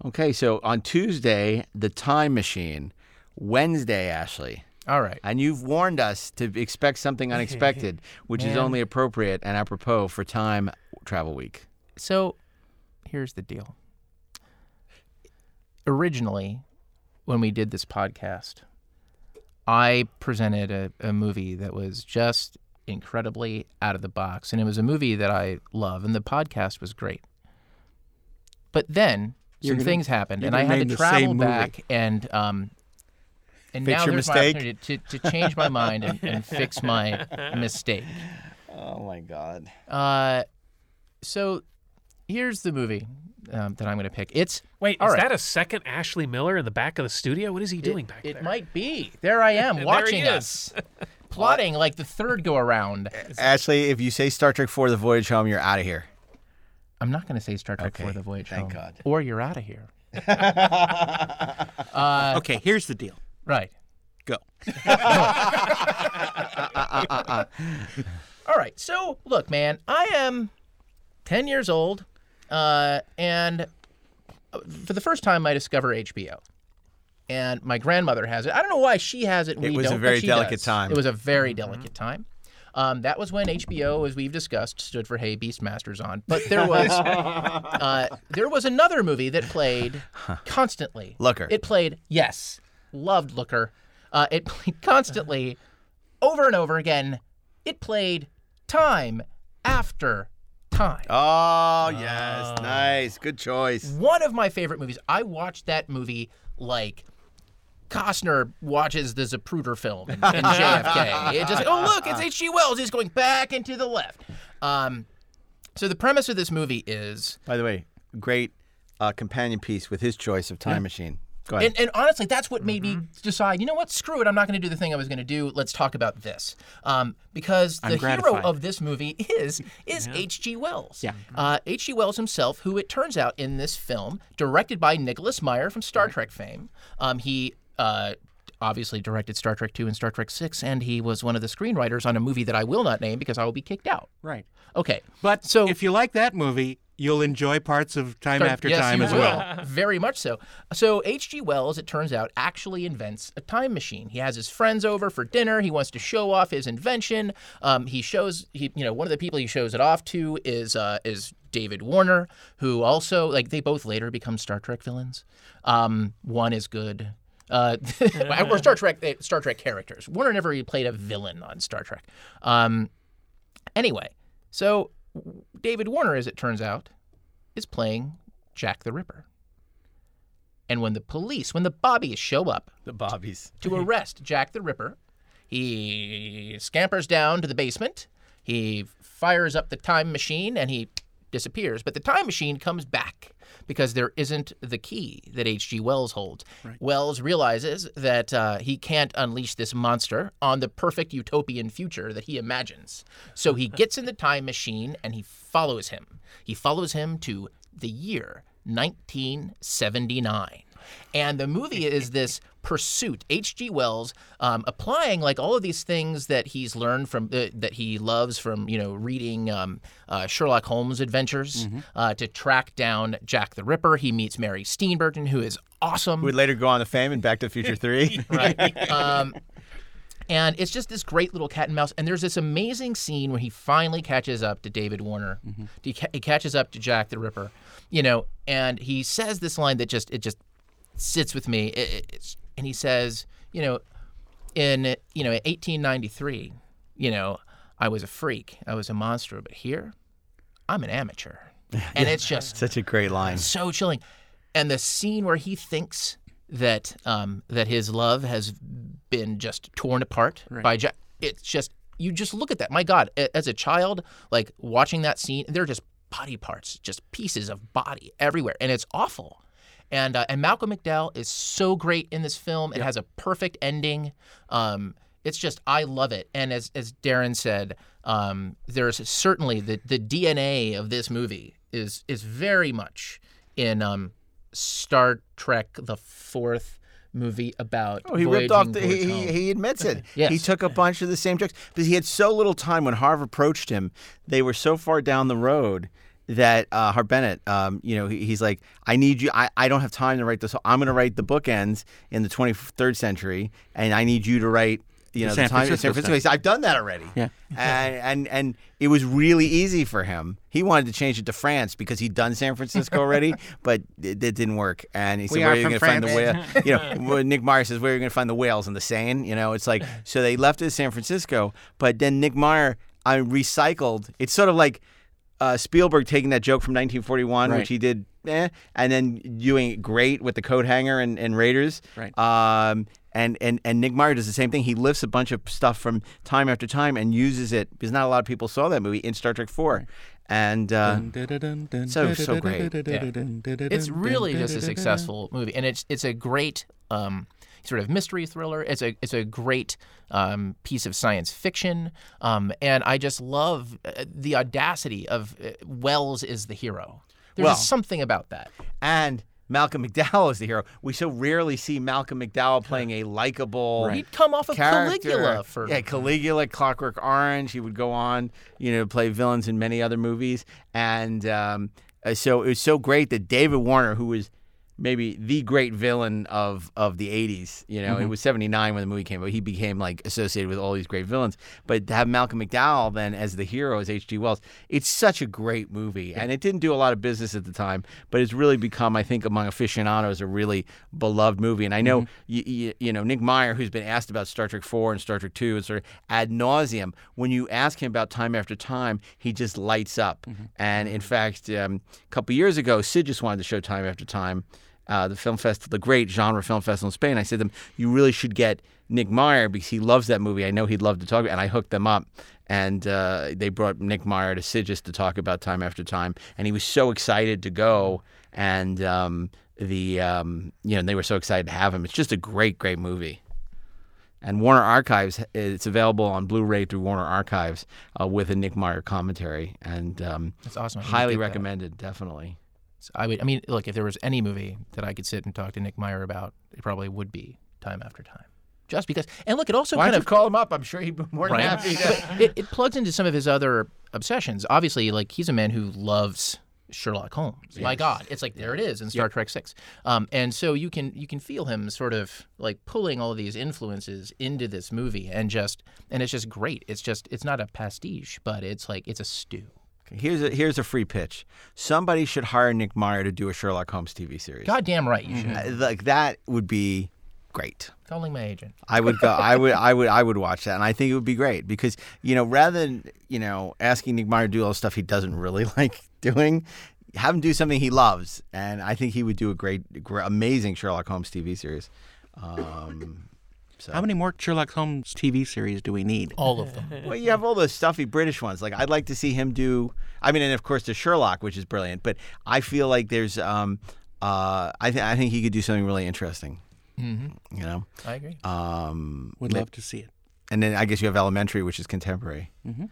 Okay, so on Tuesday, the Time Machine. Wednesday, Ashley. All right. And you've warned us to expect something unexpected, *laughs* which is only appropriate and apropos for Time Travel Week. So, here's the deal. Originally, when we did this podcast, I presented a, a movie that was just incredibly out of the box. And it was a movie that I love, and the podcast was great. But then some gonna- things happened, and I had to travel back and um, and Fix now your there's mistake? my opportunity to, to change my mind and, and fix my *laughs* mistake. Oh my God. Uh, so here's the movie um, that I'm going to pick. It's Wait, All is right. that a second Ashley Miller in the back of the studio? What is he doing back it there? It might be. There I am *laughs* watching us, *laughs* plotting like the third go around. Ashley, if you say Star Trek for The Voyage Home, you're out of here. I'm not going to say Star Trek Okay, for the voyage thank home, God. or you're out of here. okay, here's the deal. Right. Go. *laughs* All right. So look, man, I am 10 years old, uh, and uh, for the first time, I discover HBO. And my grandmother has it. I don't know why she has it. It was a very delicate does. time. It was a very delicate time. Um, that was when HBO, as we've discussed, stood for Hey Beastmasters on. But there was *laughs* uh, there was another movie that played constantly. Looker. It played yes, loved Looker. Uh, it *laughs* played constantly, over and over again. It played time after time. Oh, yes. Nice. Good choice. One of my favorite movies. I watched that movie like Costner watches the Zapruder film in, *laughs* in JFK. It just oh look, it's H.G. Wells. He's going back into the left. Um, so the premise of this movie is, By the way, great uh, companion piece with his choice of Time Machine. Go ahead. and, and honestly, that's what made me decide. You know what? Screw it. I'm not going to do the thing I was going to do. Let's talk about this, um, because the hero of this movie is is H.G. Wells. Yeah. Uh, H.G. Wells himself, who it turns out in this film, directed by Nicholas Meyer from Star Trek fame. Um, he uh, obviously directed Star Trek Two and Star Trek Six, and he was one of the screenwriters on a movie that I will not name because I will be kicked out. Right. Okay. But So- if you like that movie, You'll enjoy parts of Time Start- After yes, Time as will. well. *laughs* Very much so. So H.G. Wells, it turns out, actually invents a time machine. He has his friends over for dinner. He wants to show off his invention. Um, he shows, he, you know, one of the people he shows it off to is uh, is David Warner, who also like they both later become Star Trek villains. Um, one is good. Uh, *laughs* or Star Trek eh, Star Trek characters. Warner never really played a villain on Star Trek. Um, anyway, so David Warner, as it turns out, is playing Jack the Ripper. And when the police, when the Bobbies show up The Bobbies. to *laughs* arrest Jack the Ripper, he scampers down to the basement. He fires up the time machine and he disappears. But the time machine comes back because there isn't the key that H.G. Wells holds. Wells realizes that uh, he can't unleash this monster on the perfect utopian future that he imagines. So he gets in the time machine and he follows him. He follows him to the year 1979. And the movie is this pursuit. H.G. Wells um, applying like all of these things that he's learned from uh, that he loves from you know reading um, uh, Sherlock Holmes adventures uh, to track down Jack the Ripper. He meets Mary Steenburgen, who is awesome. Who would later go on to fame in Back to the Future *laughs* 3. right? *laughs* um, and it's just this great little cat and mouse. And there's this amazing scene where he finally catches up to David Warner. He, ca- he catches up to Jack the Ripper, you know, and he says this line that just it just sits with me. It- it- it's, and he says, you know, in you know 1893, you know, I was a freak, I was a monster, but here, I'm an amateur, *laughs* and it's just Such a great line. so chilling. And the scene where he thinks that um, that his love has been just torn apart by Jack, it's just you just look at that. My God, as a child, like watching that scene, they're just body parts, just pieces of body everywhere, and it's awful. And uh, and Malcolm McDowell is so great in this film. It has a perfect ending. Um, it's just I love it. And as as Daren said, um, there's certainly the the DNA of this movie is is very much in um, Star Trek: The Fourth movie about. Oh, he ripped off. The, he, he, he admits it. *laughs* Yes. He took a bunch of the same jokes because he had so little time. When Harve approached him, they were so far down the road that uh, Harve Bennett, um, you know, he, he's like, "I need you. I, I don't have time to write this. I'm going to write the bookends in the 23rd century, and I need you to write." You know, San the time Francisco San Francisco. He said, I've done that already. Yeah. and, and and it was really easy for him. He wanted to change it to France because he'd done San Francisco already, *laughs* but it, it didn't work. And he said, We "Where are are you going to find the whale?" You know, *laughs* Nick Meyer says, "Where are you going to find the whales in the Seine?" You know, it's like so they left it to San Francisco, but then Nick Meyer, I recycled. It's sort of like uh, Spielberg taking that joke from 1941, Right. which he did, eh, and then doing it great with the coat hanger and, and Raiders. Right. Um, and, and, and Nick Meyer does the same thing. He lifts a bunch of stuff from time after time and uses it because not a lot of people saw that movie in Star Trek 4. And uh, so- so great. It's really just a successful movie, and it's it's a great um, sort of mystery thriller. It's a it's a great um, piece of science fiction, um, and I just love uh, the audacity of uh, Wells is the hero. There's Well- something about that. and Malcolm McDowell is the hero. We so rarely see Malcolm McDowell playing a likable He'd come off of character. Caligula for yeah, Caligula, Clockwork Orange. He would go on, you know, play villains in many other movies, and um, uh, so it was so great that David Warner, who was maybe the great villain of of the 80s you know? It mm-hmm. was 79 when the movie came out. He became like associated with all these great villains. But to have malcolm mcdowell then as the hero as hg wells it's such a great movie. And it didn't do a lot of business at the time but it's really become i think among aficionados a really beloved movie. And i know mm-hmm. you, you, you know nick meyer who's been asked about star trek 4 and star trek 2 and sort of ad nauseum when you ask him about time after time he just lights up. Mm-hmm. And in fact um, a couple years ago Sitges wanted to show time after time uh, the film festival, the great genre film festival in Spain. I said to them, you really should get Nick Meyer because he loves that movie. I know he'd love to talk. About." It. And I hooked them up, and uh, they brought Nick Meyer to Sitges to talk about Time After Time, and he was so excited to go. And um, the um, you know they were so excited to have him. It's just a great, great movie. And Warner Archives, it's available on Blu-ray through Warner Archives uh, with a Nick Meyer commentary, and um, That's awesome. I highly get that. recommended. Definitely. So I would. I mean, look, if there was any movie that I could sit and talk to Nick Meyer about, it probably would be Time After Time. Just because, and look, it also Why kind of call him up? I'm sure he'd be more than happy to. It, it plugs into some of his other obsessions. Obviously, like he's a man who loves Sherlock Holmes. My God, it's like there it is in Star Trek Six, um, and so you can you can feel him sort of like pulling all of these influences into this movie, and just and it's just great. It's just it's not a pastiche, but it's like it's a stew. Here's a here's a free pitch. Somebody should hire Nick Meyer to do a Sherlock Holmes TV series. Goddamn right, you should. Uh, Like that would be great. Calling my agent. I would go. I would. I would. I would watch that, and I think it would be great because you know, rather than you know asking Nick Meyer to do all the stuff he doesn't really *laughs* like doing, have him do something he loves, and I think he would do a great, great amazing Sherlock Holmes TV series. Um, so. How many more Sherlock Holmes TV series do we need? All of them. *laughs* Well, you have all those stuffy British ones. Like I'd like to see him do. I mean, and of course, the Sherlock, which is brilliant. But I feel like there's. Um, uh, I think I think he could do something really interesting. Mm-hmm. You know. I agree. Um, Would love to see it. and then I guess you have Elementary, which is contemporary. Mhm.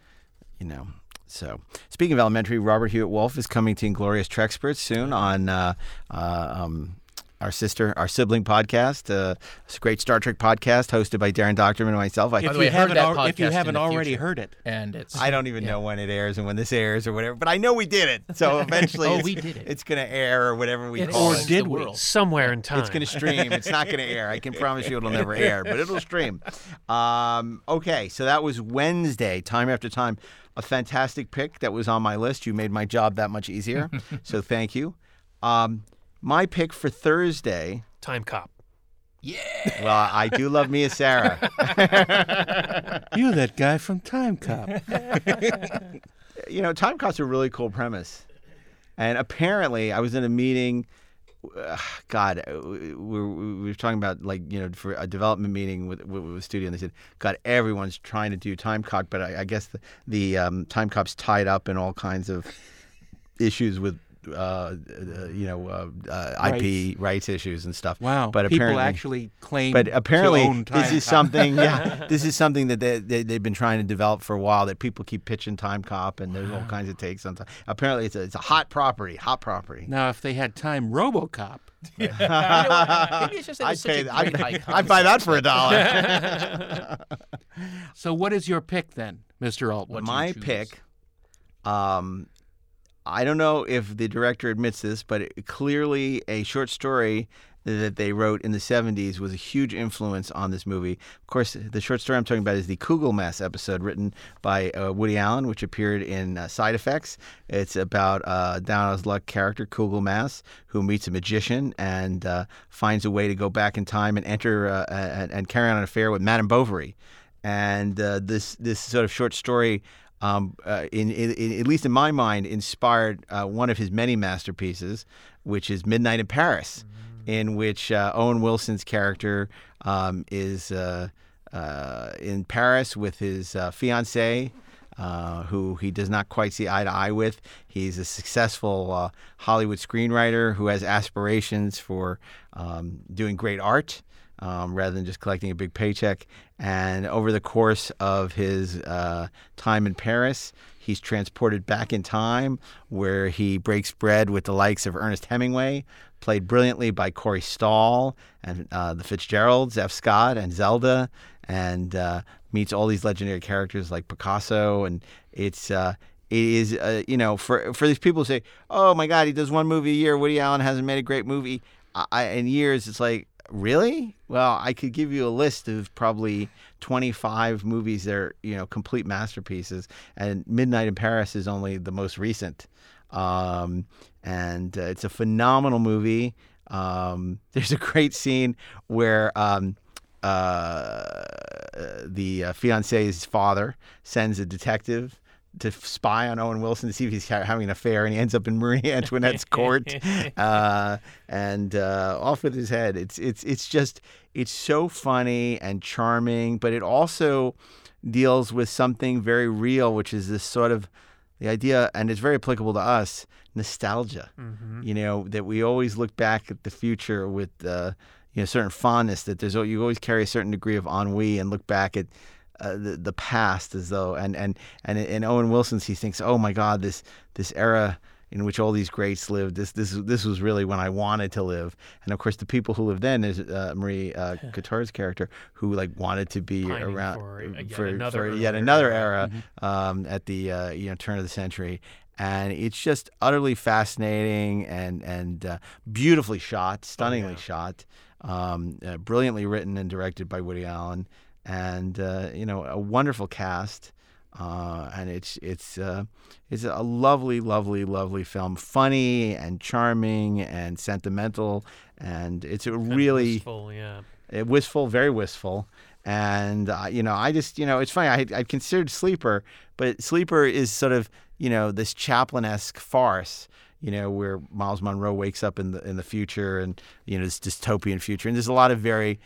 You know. So speaking of Elementary, Robert Hewitt Wolfe is coming to Inglorious Treksperts soon on uh, uh, um, our sister, our sibling podcast. Uh, it's a great Star Trek podcast hosted by Daren Dochterman and myself. I, If the way, you heard haven't, that al- if you haven't already future. heard it, And it's I don't even know when it airs and when this airs or whatever, but I know we did it. So *laughs* eventually, Oh, it's, we did it. It's going to air or whatever we It call Or it. is did we? Somewhere in time. It's going to stream. It's not going to air. I can promise you it'll never air, but it'll stream. Um, okay, so that was Wednesday, time after time. A fantastic pick that was on my list. You made my job that much easier. *laughs* so thank you. Um, my pick for Thursday. Time cop. Yeah. Well, I do love Mia Sara. *laughs* you're that guy from Time Cop. *laughs* you know, time cop's a really cool premise. And apparently, I was in a meeting. Uh, God, uh, we were, we were talking about like you know for a development meeting with with, with the studio, and they said, "God, everyone's trying to do time cop, but I, I guess the the um, time cop's tied up in all kinds of issues with." Uh, uh, you know, uh, uh, IP rights. issues and stuff. Wow. But people apparently, actually claim. but apparently, to own this is Cop. something. Yeah, *laughs* this is something that they, they they've been trying to develop for a while. That people keep pitching Time Cop, and there's all kinds of takes on time. Apparently, it's a it's a hot property. Hot property. Now, if they had Time RoboCop, *laughs* You? Maybe it's just I'd pay. a I'd, I'd buy that for a dollar. *laughs* so what is your pick then, Mr. Altman? What My pick. Um, I don't know if the director admits this, but it, clearly a short story that they wrote in the 70s was a huge influence on this movie. Of course, the short story I'm talking about is the Kugelmass episode written by uh, Woody Allen, which appeared in uh, Side Effects. It's about uh, down on his luck character Kugelmass who meets a magician and uh, finds a way to go back in time and enter uh, and, and carry on an affair with Madame Bovary. And uh, this this sort of short story um, uh, in, in, in- at least in my mind, inspired uh, one of his many masterpieces, which is Midnight in Paris, in which uh, Owen Wilson's character um, is uh, uh, in Paris with his uh, fiancee. Uh, who he does not quite see eye to eye with. He's a successful uh, Hollywood screenwriter who has aspirations for um, doing great art um, rather than just collecting a big paycheck. And over the course of his uh, time in Paris, he's transported back in time where he breaks bread with the likes of Ernest Hemingway, played brilliantly by Corey Stoll and uh, the Fitzgeralds, F. Scott, and Zelda, and uh, meets all these legendary characters like Picasso. And it's. Uh, it is, uh, you know, for for these people who say, "Oh my God, he does one movie a year. Woody Allen hasn't made a great movie I, in years." It's like, really? Well, I could give you a list of probably 25 movies that are, you know, complete masterpieces, and Midnight in Paris is only the most recent. Um, and uh, it's a phenomenal movie. Um, *laughs* there's a great scene where um, uh, the uh, fiance's father sends a detective to spy on Owen Wilson to see if he's ha- having an affair, and he ends up in Marie *laughs* Antoinette's court, *laughs* uh, and uh, off with his head. It's it's it's just it's so funny and charming, but it also deals with something very real, which is this sort of the idea, and it's very applicable to us, nostalgia. You know that we always look back at the future with uh, you know certain fondness. That there's you always carry a certain degree of ennui and look back at uh, the the past as though and and and in Owen Wilson's he thinks, oh my God, this this era in which all these greats lived. This this this was really when I wanted to live. And of course, the people who lived then is uh, Marie uh, Couture's character who like wanted to be Pining around for yet for, another for yet another era. era um, at the uh, you know turn of the century. and it's just utterly fascinating and and uh, beautifully shot, stunningly shot, um, uh, brilliantly written and directed by Woody Allen, and uh, you know a wonderful cast. Uh, and it's it's uh, it's a lovely, lovely, lovely film. Funny and charming and sentimental, and it's a really wistful, yeah. uh, wistful, very wistful. And uh, you know, I just you know, it's funny. I I considered Sleeper, but Sleeper is sort of you know this Chaplin-esque farce. You know, where Miles Monroe wakes up in the in the future, and you know this dystopian future, and there's a lot of very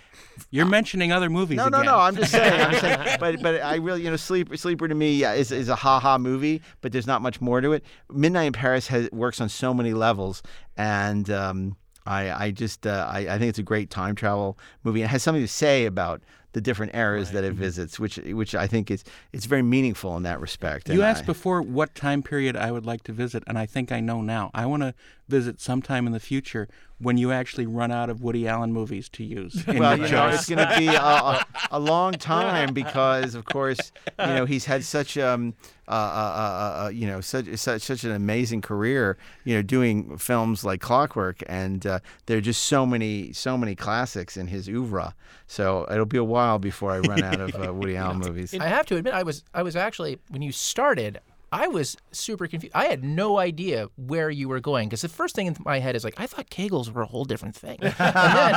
You're mentioning other movies no, again. no, no. I'm just saying. I'm *laughs* saying but but I really, you know, Sleeper Sleeper to me yeah, is is a ha ha movie, but there's not much more to it. Midnight in Paris has works on so many levels, and um, I I just uh, I I think it's a great time travel movie. and It has something to say about the different eras that it mm-hmm. visits, which which I think is it's very meaningful in that respect. You And asked I- before what time period I would like to visit, and I think I know now. I want to visit sometime in the future when you actually run out of Woody Allen movies to use. *laughs* In well, your you know, it's going to be a, a, *laughs* a long time because, of course, you know he's had such um uh, uh, uh, uh, you know such, such such an amazing career, you know, doing films like Clockwork, and uh, there are just so many so many classics in his oeuvre. So it'll be a while before I run out of uh, Woody Allen *laughs* movies. I have to admit, I was I was actually when you started, I was super confused. I had no idea where you were going because the first thing in my head is like, I thought Kegels were a whole different thing. And then,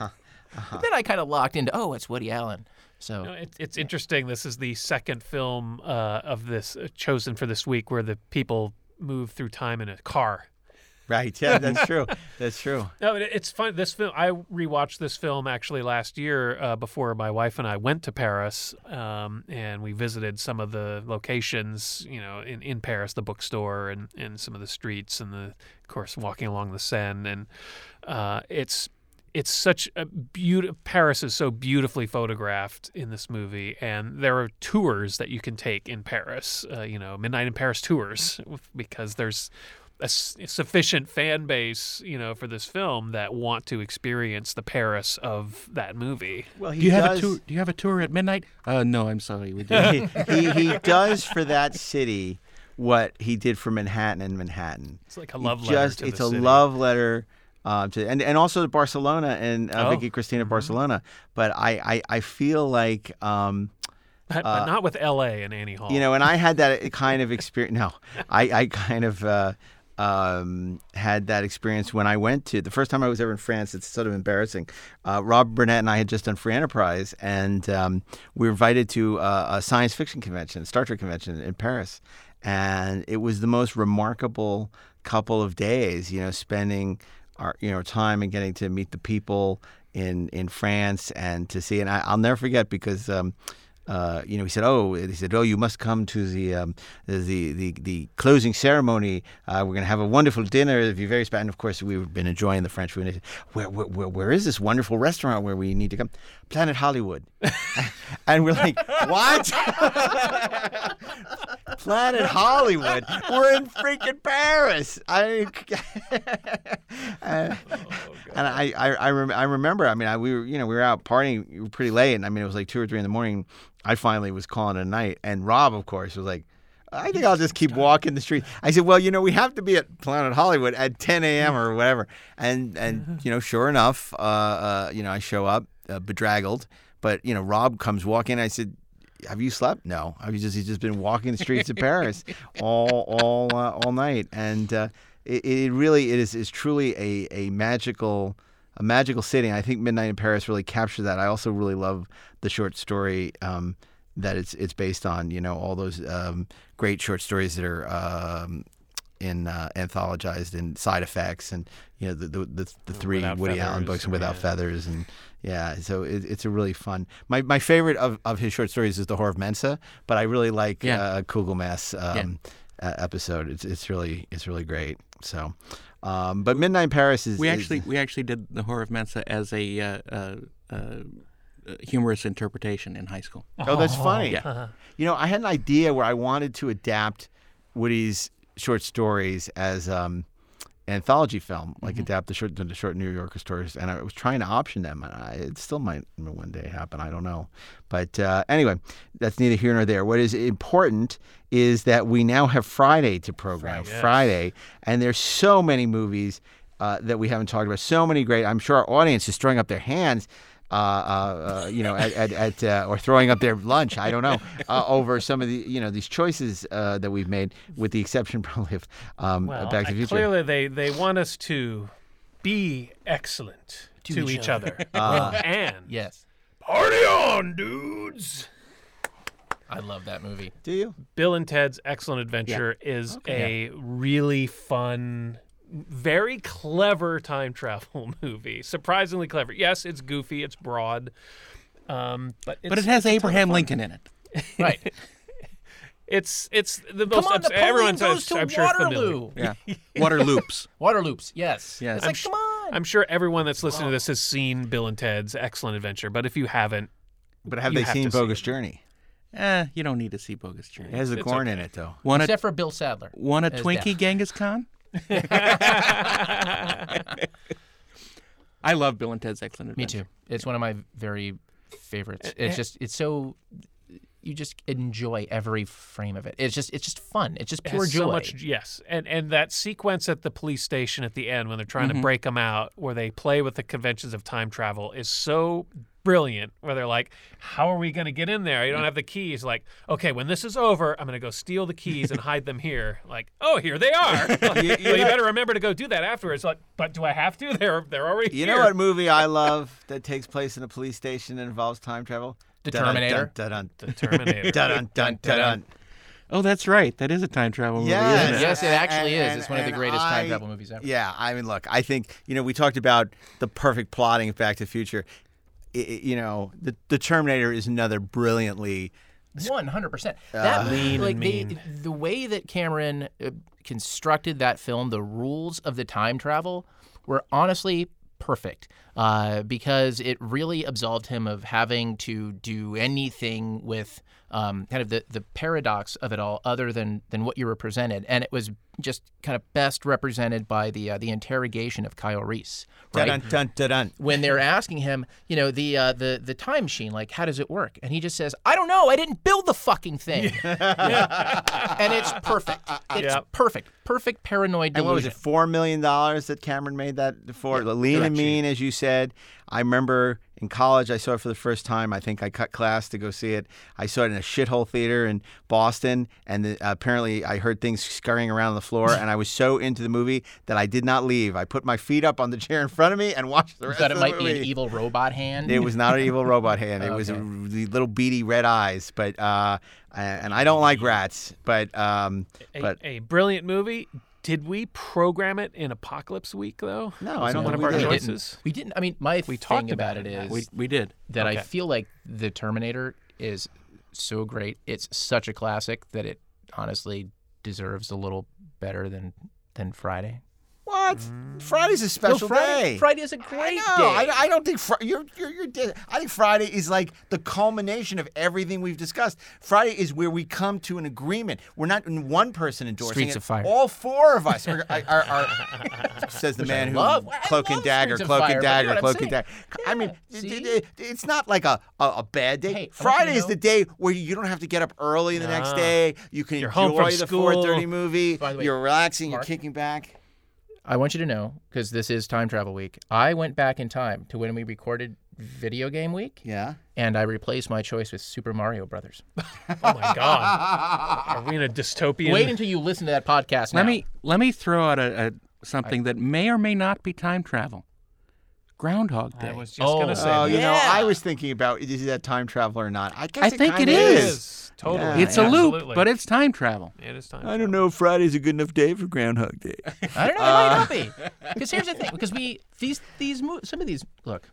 but *laughs* *laughs* then I kind of locked into, oh, it's Woody Allen. So No, it, it's interesting. This is the second film uh, of this uh, chosen for this week where the people move through time in a car. Right? *laughs* Yeah, that's true. *laughs* That's true. No, it, it's fun. This film, I rewatched this film actually last year uh, before my wife and I went to Paris, um, and we visited some of the locations, you know, in, in Paris, the bookstore and, and some of the streets, and the of course walking along the Seine, and uh, it's it's such a beautiful. Paris is so beautifully photographed in this movie, and there are tours that you can take in Paris. Uh, you know, Midnight in Paris tours, *laughs* because there's a s- sufficient fan base, you know, for this film that want to experience the Paris of that movie. Well, he do you have does, a tour? Do you have a tour at midnight? Uh, no, I'm sorry, we didn't. *laughs* he, he he does for that city what he did for Manhattan and Manhattan. It's like a He love letter just to it's the a city. love letter uh, to and and also to Barcelona and uh, Oh. Vicky Cristina Barcelona. But I, I I feel like um, but, but not with L.A. and Annie Hall. you know, and I had that kind of experience. No, I I kind of. Uh, um, had that experience when I went to the first time I was ever in France. It's sort of embarrassing. Uh, Rob Burnett and I had just done Free Enterprise, and um, we were invited to uh, a science fiction convention, Star Trek convention in Paris, and it was the most remarkable couple of days. You know, spending our you know time and getting to meet the people in in France and to see. And I, I'll never forget because. Um, uh, you know, he said, "Oh, he said, oh, you must come to the um, the, the the closing ceremony. Uh, we're going to have a wonderful dinner. It'll be very special." And of course, we've been enjoying the French food. Said, where, where, where, where is this wonderful restaurant where we need to come? Planet Hollywood. *laughs* *laughs* and we're like, "What? *laughs* Planet Hollywood? We're in freaking Paris!" I. *laughs* uh, and I, I, I, rem- I remember. I mean, I, we were, you know, we were out partying pretty late, and I mean, it was like two or three in the morning. I finally was calling it a night, and Rob, of course, was like, "I think I'll just keep walking the street." I said, "Well, you know, we have to be at Planet Hollywood at 10 a.m. or whatever." And and *laughs* you know, sure enough, uh, uh, you know, I show up uh, bedraggled, but you know, Rob comes walking. I said. Have you slept? No. I've just he's just been walking the streets of Paris *laughs* all all uh, all night, and uh, it, it really it is is truly a a magical a magical city. I think Midnight in Paris really captured that. I also really love the short story um, that it's it's based on. You know, all those um, great short stories that are um, in uh, anthologized in Side Effects and you know the the the, the three Without Woody Allen books and Without yeah. Feathers and yeah. So it, it's a really fun. My my favorite of, of his short stories is The Whore of Mensa, but I really like Yeah. uh, Kugelmass um, uh, episode. It's it's really it's really great. So. Um, but Midnight in Paris is we is- actually we actually did the Whore of Mensa as a uh, uh, uh, humorous interpretation in high school. Oh, that's funny. Yeah. You know, I had an idea where I wanted to adapt Woody's short stories as um, anthology film, like Mm-hmm. adapt the short the short New Yorker stories, and I was trying to option them, and I, it still might one day happen. I don't know, but uh, anyway, that's neither here nor there. What is important is that we now have Friday to program. Friday. Friday, and there's so many movies uh, that we haven't talked about. So many great. I'm sure our audience is throwing up their hands. Uh, uh, uh, you know, at, at, at uh, or throwing up their lunch. I don't know *laughs* uh, over some of the you know these choices uh, that we've made, with the exception *laughs* probably of um, Well, Back to the Future. clearly they they want us to be excellent to, each, other, *laughs* Uh, and Yes. party on, dudes. I love that movie. Do you? Bill and Ted's Excellent Adventure is a really fun, very clever time travel *laughs* movie. Surprisingly clever. Yes, it's goofy, it's broad, um, but it's, But it has it's a ton of Abraham. Lincoln in it. *laughs* Right. It's it's the Come most. on, abs- Napoleon everyone's goes to I'm sure familiar. *laughs* Water loops. Waterloops. Waterloops. Yes. Yes. It's I'm like, sh- come on. I'm sure everyone that's listening to this has seen Bill and Ted's Excellent Adventure, but if you haven't, But have You they have seen to see Bogus it. Journey? Eh, you don't need to see Bogus Journey. It has the corn okay. in it though. Want a, Except for Bill Sadler. want a Twinkie Death. Genghis Khan? I love Bill and Ted's Excellent Adventure. Me too. It's one of my very favorites. It's just it's so you just enjoy every frame of it. It's just it's just fun. It's just pure has joy. so much yes and and that sequence at the police station at the end when they're trying Mm-hmm. to break them out where they play with the conventions of time travel is so brilliant where they're like how are we going to get in there you don't have the keys like okay when this is over i'm going to go steal the keys and hide them here *laughs* like oh here they are *laughs* like, *laughs* well, you better remember to go do that afterwards like but do i have to they're they're already You here know what movie I love that takes place in a police station and involves time travel? The Terminator. Dun the terminator dun dun dun dun dun. Oh, that's right. That is a time travel movie, Yes. isn't it? Yes, it actually And- is. It's one of the and greatest time travel movies ever. Yeah, I mean, look, I think you know we talked about the perfect plotting of Back to the Future. I- I- you know, the the Terminator is another brilliantly. One hundred percent. That Lean like they, the way that Cameron uh, constructed that film, the rules of the time travel were honestly perfect uh, because it really absolved him of having to do anything with um, kind of the, the paradox of it all, other than than what you were presented, and it was just kind of best represented by the uh, the interrogation of Kyle Reese, right? Dun dun dun dun. when they're asking him, you know, the uh, the the time machine, like, how does it work? And he just says, "I don't know. I didn't build the fucking thing." *laughs* and it's perfect. It's Yep. perfect. Perfect paranoid And what was it? Four million dollars that Cameron made that for Yeah, Lean and. Mean, as you said. I remember in college, I saw it for the first time. I think I cut class to go see it. I saw it in a shithole theater in Boston, and the, apparently I heard things scurrying around on the floor. *laughs* and I was so into the movie that I did not leave. I put my feet up on the chair in front of me and watched the rest that of it might movie. be an evil robot hand. It was not an evil robot *laughs* hand. It was a, the little beady red eyes. But uh, and I don't like rats. But um, a, but a brilliant movie did we program it in apocalypse week though No, Was I don't one think of we our did. we choices didn't. We didn't. I mean, my We thing talked about about it it, is We, we did. that I feel like the Terminator is so great. It's such a classic that it honestly deserves a little better than than Friday. What? Friday's a special Friday, day. Friday is a great no, day. I, I don't think Fri- you're, you're, you're di- I think Friday is like the culmination of everything we've discussed. Friday is where we come to an agreement. We're not in one person endorsing Streets it. of Fire. All four of us are, are, are, are *laughs* says the man who love. I cloak and dagger, Streets of cloak Fire, and but you know dagger, what I'm cloak and saying. dagger. I mean, Yeah, d- see? d- d- it's not like a, a, a bad day. Hey, I want you to Friday is know- the day where you don't have to get up early the next Nah. day. You can You're home enjoy from the school. 4:30 movie. By the way, you're relaxing. Mark? You're kicking back. I want you to know because this is time travel week. I went back in time to when we recorded video game week, Yeah. and I replaced my choice with Super Mario Brothers. *laughs* oh my god are we in a dystopian Wait until you listen to that podcast. Let now. me let me throw out a, a something that may or may not be time travel. Groundhog Day. i was just Oh. gonna say Oh, that. you know, Yeah. I was thinking about is that time travel or not? I guess I it think it it is. is totally Yeah. it's a loop, Absolutely. but it's time travel. it is time I don't know if Friday's a good enough day for Groundhog Day. *laughs* I don't know. It might not be. Uh. Because here's the thing. Because we these these mo- some of these look.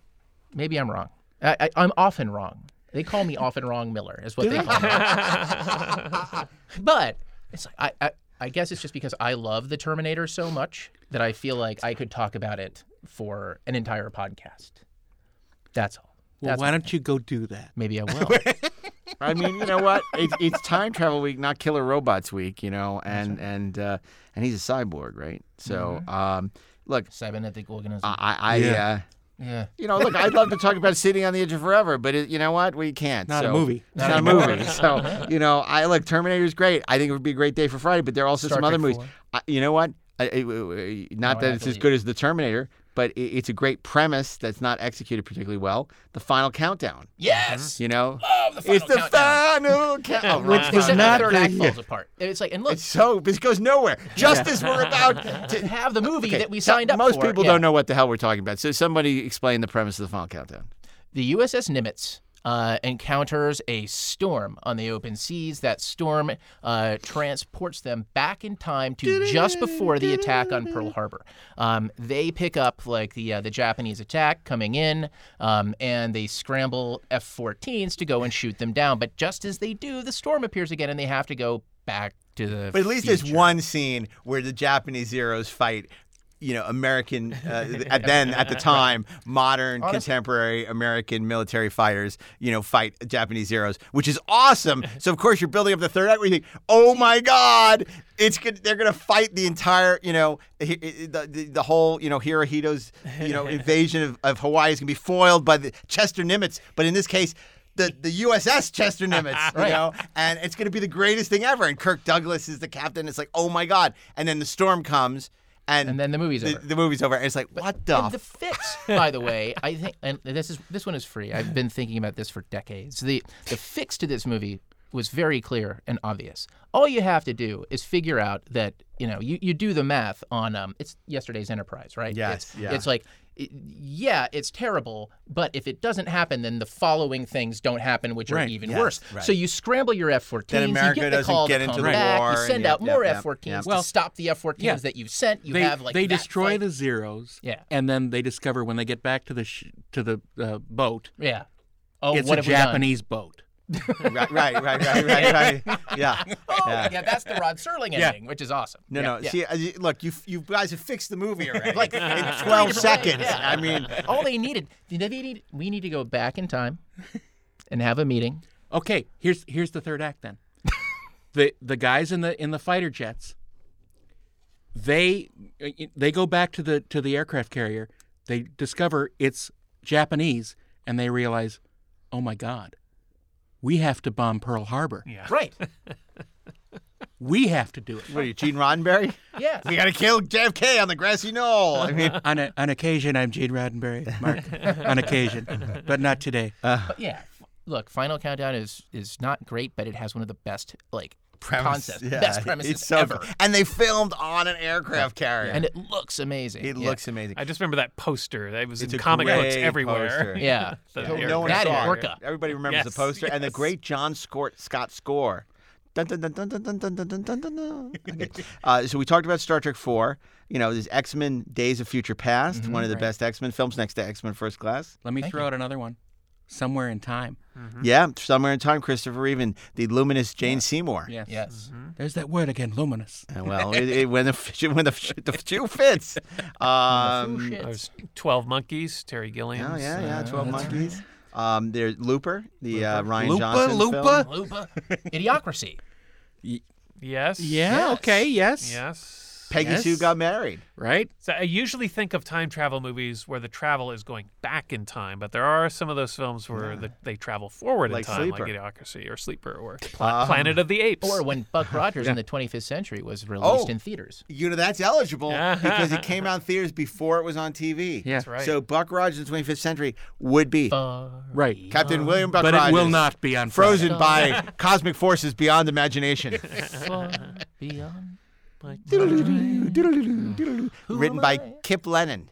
Maybe I'm wrong. I, I, I'm often wrong. They call me often wrong Miller is what they call me. *laughs* but it's like, I, I I guess it's just because I love the Terminator so much that I feel like I could talk about it for an entire podcast. That's all. Well, That's why don't you go do that? maybe I *laughs* will. I mean, you know what? It's, it's time travel week, not killer robots week. You know, and and uh, and he's a cyborg, right? So, Mm-hmm. um, look, Cybernetic organism. I, I, I Yeah. uh, yeah. you know, look, I'd love to talk about City on the Edge of Forever, but it, you know what? We can't. Not a movie. It's not a movie. so, *laughs* you know, I look, Terminator's great. I think it would be a great day for Friday, but there are also Star some other Trek movies. I, you know what? I, I- I- not No, that I it's as good as The Terminator, but it, it's a great premise that's not executed particularly well. The Final Countdown. Yes. Mm-hmm. You know? Love the final it's the countdown. final countdown. Oh, which Except is the not third the- act falls *laughs* apart. And It's like, and look, It's so, this goes nowhere. Just as we're about *laughs* to to. have the movie Okay, that we so signed up Most for. Most people yeah. don't know what the hell we're talking about. So somebody explain the premise of the Final Countdown. The USS Nimitz uh, encounters a storm on the open seas. That storm uh, transports them back in time to just before the attack on Pearl Harbor. Um, they pick up like the uh, the Japanese attack coming in, um, and they scramble F-14s to go and shoot them down. But just as they do, the storm appears again, and they have to go back to the. But at least there's one scene where the Japanese Zeros fight, you know, American, uh, at then at the *laughs* time, modern, Honest- contemporary American military fighters, you know, fight Japanese Zeros, which is awesome. *laughs* So of course you're building up the third act where you think, oh *laughs* my God, it's good. They're gonna fight the entire, you know, the, the, the whole, you know, Hirohito's, you know, invasion of, of Hawaii is gonna be foiled by the Chester Nimitz. But in this case. The, the USS Chester Nimitz, you know, and it's going to be the greatest thing ever. And Kirk Douglas is the captain. It's like, oh my god! And then the storm comes, and, And then the movie's the, over. the movie's over. And it's like, what the? The fix, *laughs* by the way, I think, and this is this one is free. I've been thinking about this for decades. The the fix to this movie was very clear and obvious. All you have to do is figure out that you know you, you do the math on um it's yesterday's Enterprise, right? Yes, It's, yeah. It's like. it- yeah, it's terrible, but if it doesn't happen, then the following things don't happen, which are even Yes, worse. right. So you scramble your F-14s, Then America you get the doesn't call get to into come the back, war, you send out yep, more yep, F-14s yep. to Well, stop the F-14s yeah. that you've sent. You they have like they that destroy fight. the zeros. Yeah. And then they discover when they get back to the sh- to the uh, boat, yeah. Oh, it's what a have we done? Japanese boat. Right, right, right, right, right, right. *laughs* Yeah. Oh, Yeah. yeah. that's the Rod Serling Yeah. ending, which is awesome. No, Yeah, no. yeah. See, uh, look, you you guys have fixed the movie already. Like, *laughs* in *laughs* 12 seconds. yeah. I mean, all they needed, they need, we need to go back in time and have a meeting. Okay, here's here's the third act then. the the guys in the in the fighter jets. They they go back to the to the aircraft carrier. They discover it's Japanese, and they realize, oh my God, we have to bomb Pearl Harbor. Yeah. Right. *laughs* We have to do it. what are you, Gene Roddenberry? Yes. We got to kill JFK on the grassy knoll. I mean, *laughs* on, a, on occasion, I'm Gene Roddenberry, Mark. *laughs* on occasion, but not today. Uh. But yeah. Look, Final Countdown is is not great, but it has one of the best like premise. Concept. Yeah, Best premises so ever. And they filmed on an aircraft carrier. And it looks amazing. It yeah. looks amazing. I just remember that poster. That was it's in comic books everywhere. Poster. Yeah. so No one that saw it. Everybody remembers yes, the poster yes. and the great John Scott, Scott score. Dun, dun, dun, so we talked about Star Trek Four. You know, this X Men: Days of Future Past, mm-hmm, one of the right. best X Men films, next to X Men: First Class. Let me Thank throw you. out another one. Somewhere in time. Yeah, somewhere in time, Christopher Reeve, the luminous Jane Seymour. Yes. Yes. There's that word again, luminous. Uh, Well, it, it, when the *laughs* when the, the shoe fits. *laughs* Um, Foo. There's Twelve Monkeys, Terry Gilliam. Oh yeah, yeah, Uh, Twelve that's Monkeys. Um, there's Looper, the uh, Rian Lupa, Johnson Lupa. film. Lupa, *laughs* Idiocracy. Yes. Yeah, Yes. okay, yes. Yes. Peggy Yes. Sue got married. Right? So I usually think of time travel movies where the travel is going back in time, but there are some of those films where the, they travel forward Like in time, Sleeper. like Idiocracy or Sleeper or Pla- Um, Planet of the Apes. Or when Buck *laughs* Rogers in the 25th Century was released Oh. in theaters. You know that's eligible because it *laughs* came out in theaters before it was on TV. Yeah. That's right. So Buck Rogers in the 25th century would be Far Right. Captain William Buck but Rogers. it will not be on Frozen by *laughs* cosmic forces beyond imagination. far beyond. Written by Kipp Lennon.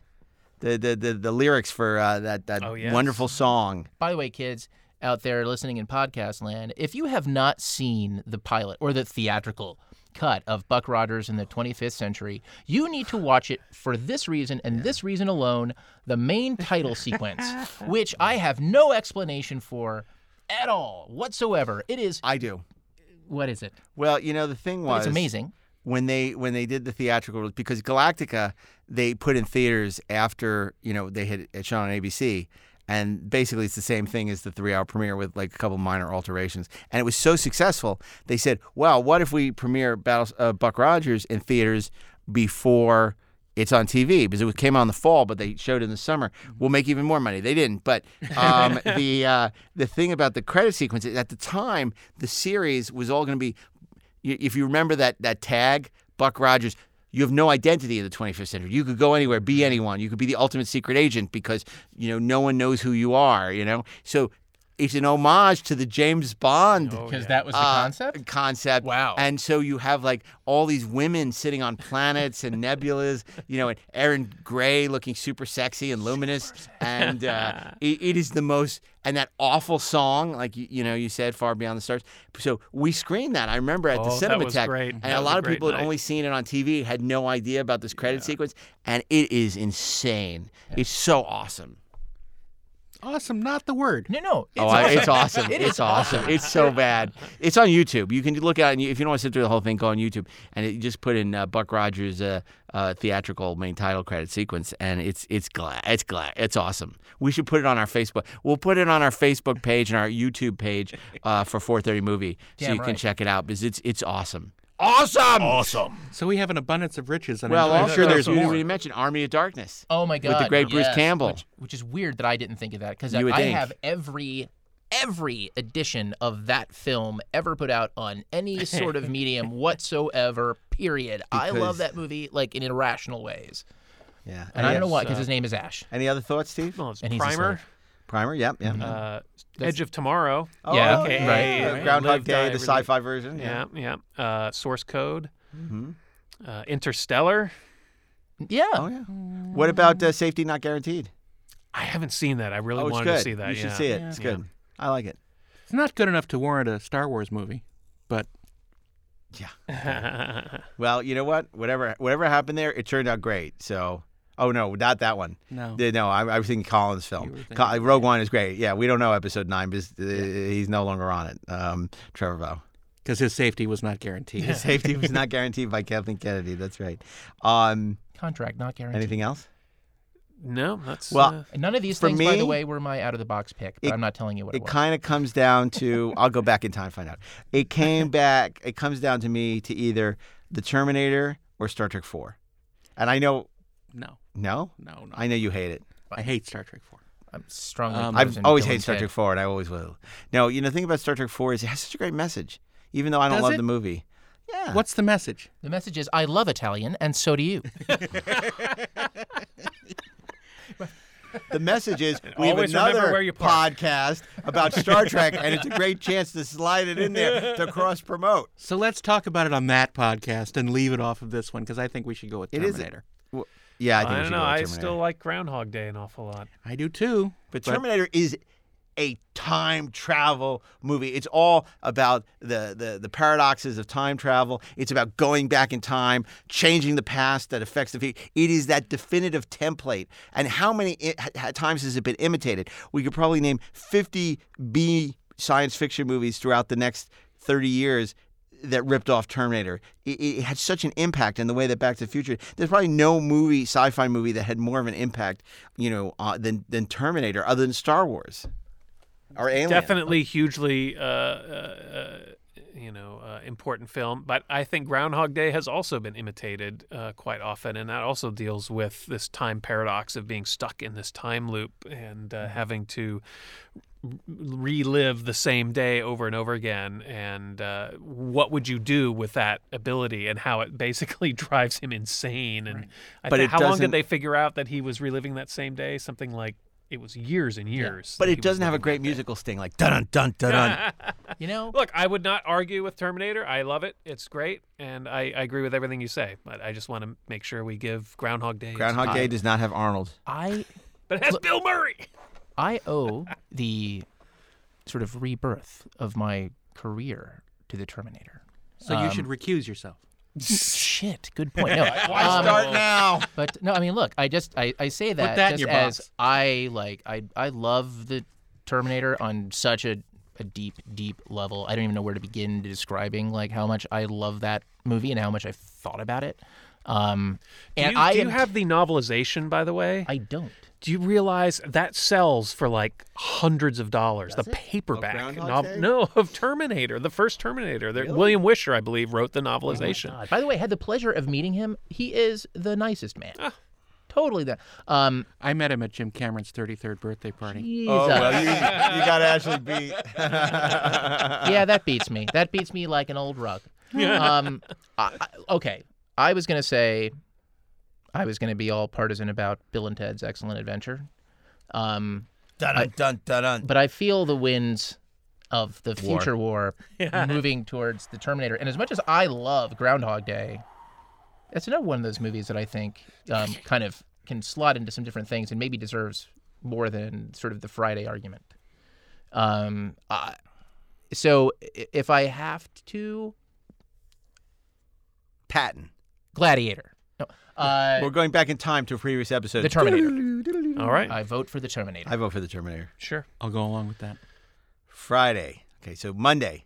The, the, the, the lyrics for uh, that, that Oh, yes. wonderful song. By the way, kids out there listening in podcast land, if you have not seen the pilot or the theatrical cut of Buck Rogers in the 25th century, you need to watch it for this reason and this reason alone the main title *laughs* sequence, which I have no explanation for at all whatsoever. It is, I do. what is it? Well, you know, the thing was. It's amazing. When they when they did the theatrical because Galactica they put in theaters after you know they had it shown on ABC and basically it's the same thing as the three-hour premiere with like a couple minor alterations. And it was so successful, they said, "Well, what if we premiere Battle, uh, Buck Rogers in theaters before?" It's on TV because it came out in the fall, but they showed it in the summer. We'll make even more money. They didn't, but um, *laughs* the uh, the thing about the credit sequence is at the time the series was all going to be if you remember that that tag, Buck Rogers, you have no identity in the 25th century. You could go anywhere, be anyone. You could be the ultimate secret agent because you know no one knows who you are. You know, so it's an homage to the James Bond. Because that was the uh, concept. Concept. Wow. And so you have like all these women sitting on planets and nebulas, you know, and Erin Gray looking super sexy and luminous. And uh, *laughs* it, it is the most, and that awful song, like, you, you know, you said, Far Beyond the Stars. So we screened that, I remember, at the Oh, that was Cinematheque. great. And That a lot a of great people had only seen it on TV, had no idea about this credit sequence. And it is insane. It's so awesome. Awesome, not the word. No, no. It's oh, I, awesome. it's awesome. *laughs* It it's is awesome. It's so bad. It's on YouTube. You can look at it. And you, if you don't want to sit through the whole thing, go on YouTube and it, you just put in uh, Buck Rogers' uh, uh, theatrical main title credit sequence, and it's it's glad it's glad it's awesome. We should put it on our Facebook. We'll put it on our Facebook page and our YouTube page uh, for 4:30 movie, so Damn you can check it out because it's it's awesome. Awesome. Awesome. So we have an abundance of riches, and Well, I'm sure there's you more. didn't even mention Army of Darkness. Oh my god! With the great Bruce Campbell. which, which is weird that I didn't think of that because You would I have every every edition of that film ever put out on any *laughs* sort of medium whatsoever. Period. I love that movie like in irrational ways, Yeah. and I don't know Any- why because his name is Ash. Any other thoughts, Steve? Well, it's And Primer, slave. Primer. Yep. Yeah. uh, Edge of Tomorrow. Oh, Yeah, okay. right, right. Groundhog Live, Day, Die, the sci-fi version. Yeah, yeah. Uh, Source Code. Mhm. Uh, Interstellar. Yeah. Oh yeah. What about uh, Safety Not Guaranteed? I haven't seen that. I really oh, wanted good. to see that. You should yeah. see it. Yeah. It's Yeah. good. I like it. It's not good enough to warrant a Star Wars movie, but yeah. *laughs* Well, you know what? Whatever whatever happened there, it turned out great. So, oh no, not that one. no. The- No, I, I was thinking Colin's film. Thinking- Co- Rogue One is great. Yeah, we don't know Episode Nine because uh, he's no longer on it. Um, Trevorrow. Because his safety was not guaranteed. His safety was not *laughs* guaranteed by Kathleen Kennedy. That's right. Um, Contract not guaranteed. anything else? no, that's Well, uh, none of these For things, by the way, were my out of the box pick. But it- I'm not telling you what it, It was. kind of comes down to I'll go back in time and find out. It came *laughs* back. It comes down to me to either the Terminator or Star Trek Four, and I know No, no, no, no. I know you hate it. I hate Star Trek 4. I'm strongly. Um, I've always hated Star. Trek 4, and I always will. No, you know, the thing about Star Trek 4 is it has such a great message, even though I don't Does love it? the movie. Yeah. What's the message? The message is, I love Italian, and so do you. *laughs* The message is we have Always remember another where you park. podcast about Star Trek, and it's a great chance to slide it in there to cross promote. So let's talk about it on that podcast and leave it off of this one because I think we should go with It is- Terminator. Yeah, I think I, don't should know. go with I still like Groundhog Day an awful lot. I do too. But Terminator is a time travel movie. It's all about the, the the paradoxes of time travel. It's about going back in time, changing the past that affects the future. It is that definitive template. And how many i- ha- times has it been imitated? We could probably name 50 B science fiction movies throughout the next 30 years that ripped off Terminator. It, it had such an impact in the way that Back to the Future. There's probably no movie, sci-fi movie, that had more of an impact, you know, uh, than than Terminator, other than Star Wars or Alien. Definitely hugely, uh, uh, uh, you know, uh, important film. But I think Groundhog Day has also been imitated uh, quite often, and that also deals with this time paradox of being stuck in this time loop and uh, having to relive the same day over and over again. And uh, what would you do with that ability, and how it basically *laughs* drives him insane? And I But it how long did they figure out that he was reliving that same day? Something like. It was years and years. but it doesn't have a great musical sting like dun dun dun dun. *laughs* You know, Look, I would not argue with Terminator. I love it. It's great, and I, I agree with everything you say. But I just want to make sure we give Groundhog Day. its Groundhog due. Day does not have Arnold. I *laughs* but it has Bill Murray. I owe the sort of rebirth of my career to the Terminator. So you Um, should recuse yourself. *laughs* Shit, good point. No, *laughs* Why um, start now? But no, I mean, look, I just I, I say that, that just as box. I like I I love the Terminator on such a a deep deep level. I don't even know where to begin describing like how much I love that movie and how much I've thought about it. Um, Do and you, I do you am- have the novelization, by the way? I don't. Do you realize that sells for like hundreds of dollars? Does the it? paperback Groundhog nov- no of Terminator, the first Terminator. That William Wisher, I believe, wrote the novelization. God. By the way, I had the pleasure of meeting him. He is the nicest man. Ah. Totally that. um I met him at Jim Cameron's 33rd birthday party. Jesus. Oh well, you, you got to actually beat. *laughs* yeah, that beats me. That beats me like an old rug. *laughs* Um, I, I- okay, I was gonna say, I was gonna be all partisan about Bill and Ted's Excellent Adventure, um, dun dun dun dun. dun. but I feel the winds of the War. future war *laughs* moving towards the Terminator. And as much as I love Groundhog Day, it's another one of those movies that I think um, *laughs* kind of can slot into some different things and maybe deserves more than sort of the Friday argument. Um, I so if I have to, Patton. Gladiator. No, uh, We're going back in time to a previous episode. the Terminator. All right, I vote for the Terminator. I vote for the Terminator. sure. I'll go along with that. Friday. Okay, so Monday,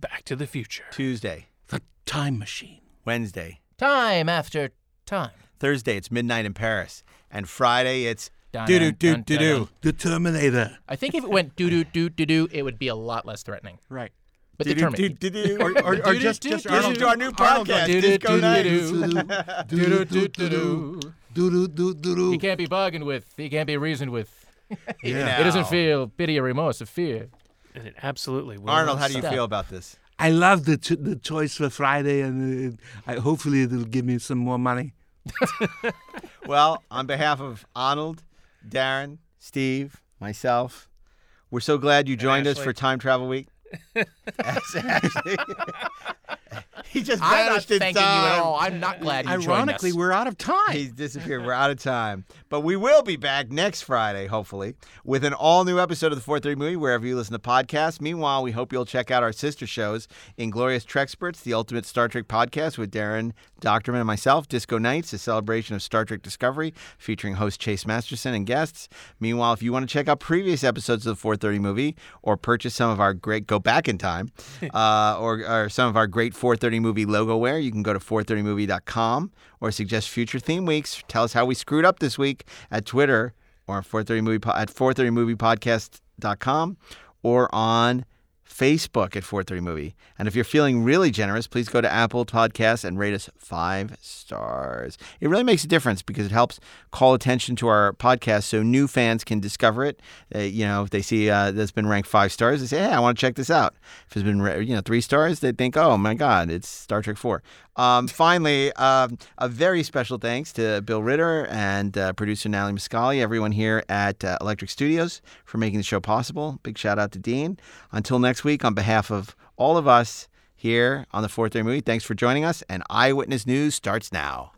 Back to the Future. Tuesday, The Time Machine. Wednesday, Time after time. Thursday it's Midnight in Paris, and Friday it's Dun, do do dun, do dun, do dun, do. The Terminator. I think if it went doo doo doo doo doo, it would be a lot less threatening. Right. But the Terminator. Or, or, or *laughs* just, just listen to our new podcast, Disco Nights. *laughs* He can't be bargained with. He can't be reasoned with. *laughs* It doesn't feel pity or remorse or fear. And it absolutely will. Arnold, how do you Stop. feel about this? I love the ch- the choice for Friday, and uh, I, hopefully it'll give me some more money. Well, on behalf of Arnold, Daren, Steve, myself, we're so glad you joined us for Time Travel Week. *laughs* Ashley. *laughs* he just I'm not vanished in thanking you at time. all. I'm not glad you joined Ironically, us. we're out of time. He's disappeared. We're out of time. But we will be back next Friday, hopefully, with an all new episode of the 430 movie wherever you listen to podcasts. Meanwhile, we hope you'll check out our sister shows, Inglorious Treksperts, the ultimate Star Trek podcast with Daren Dochterman and myself, Disco Nights, a celebration of Star Trek Discovery, featuring host Chase Masterson and guests. Meanwhile, if you want to check out previous episodes of the 430 movie or purchase some of our great, go back in time, *laughs* uh, or, or some of our great 430 movie logo wear, you can go to 430movie.com or suggest future theme weeks. Tell us how we screwed up this week at Twitter or on 430 movie po- at 430moviepodcast.com or on Facebook at 430 Movie. And if you're feeling really generous, please go to Apple Podcasts and rate us five stars. It really makes a difference because it helps call attention to our podcast so new fans can discover it. Uh, you know, if they see uh, that's been ranked five stars, they say, hey, I want to check this out. If it's been, you know, three stars, they think, oh my God, it's Star Trek 4. Um, finally, um, a very special thanks to Bill Ritter and uh, producer Natalie Muscali, everyone here at uh, Electric Studios for making the show possible. Big shout out to Dean. Until next week, on behalf of all of us here on the 430 movie, thanks for joining us. And Eyewitness News starts now.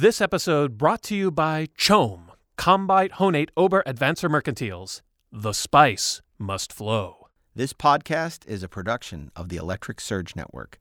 This episode brought to you by CHOAM, Combine Honnete Ober Advancer Mercantiles. The spice must flow. This podcast is a production of the Electric Surge Network.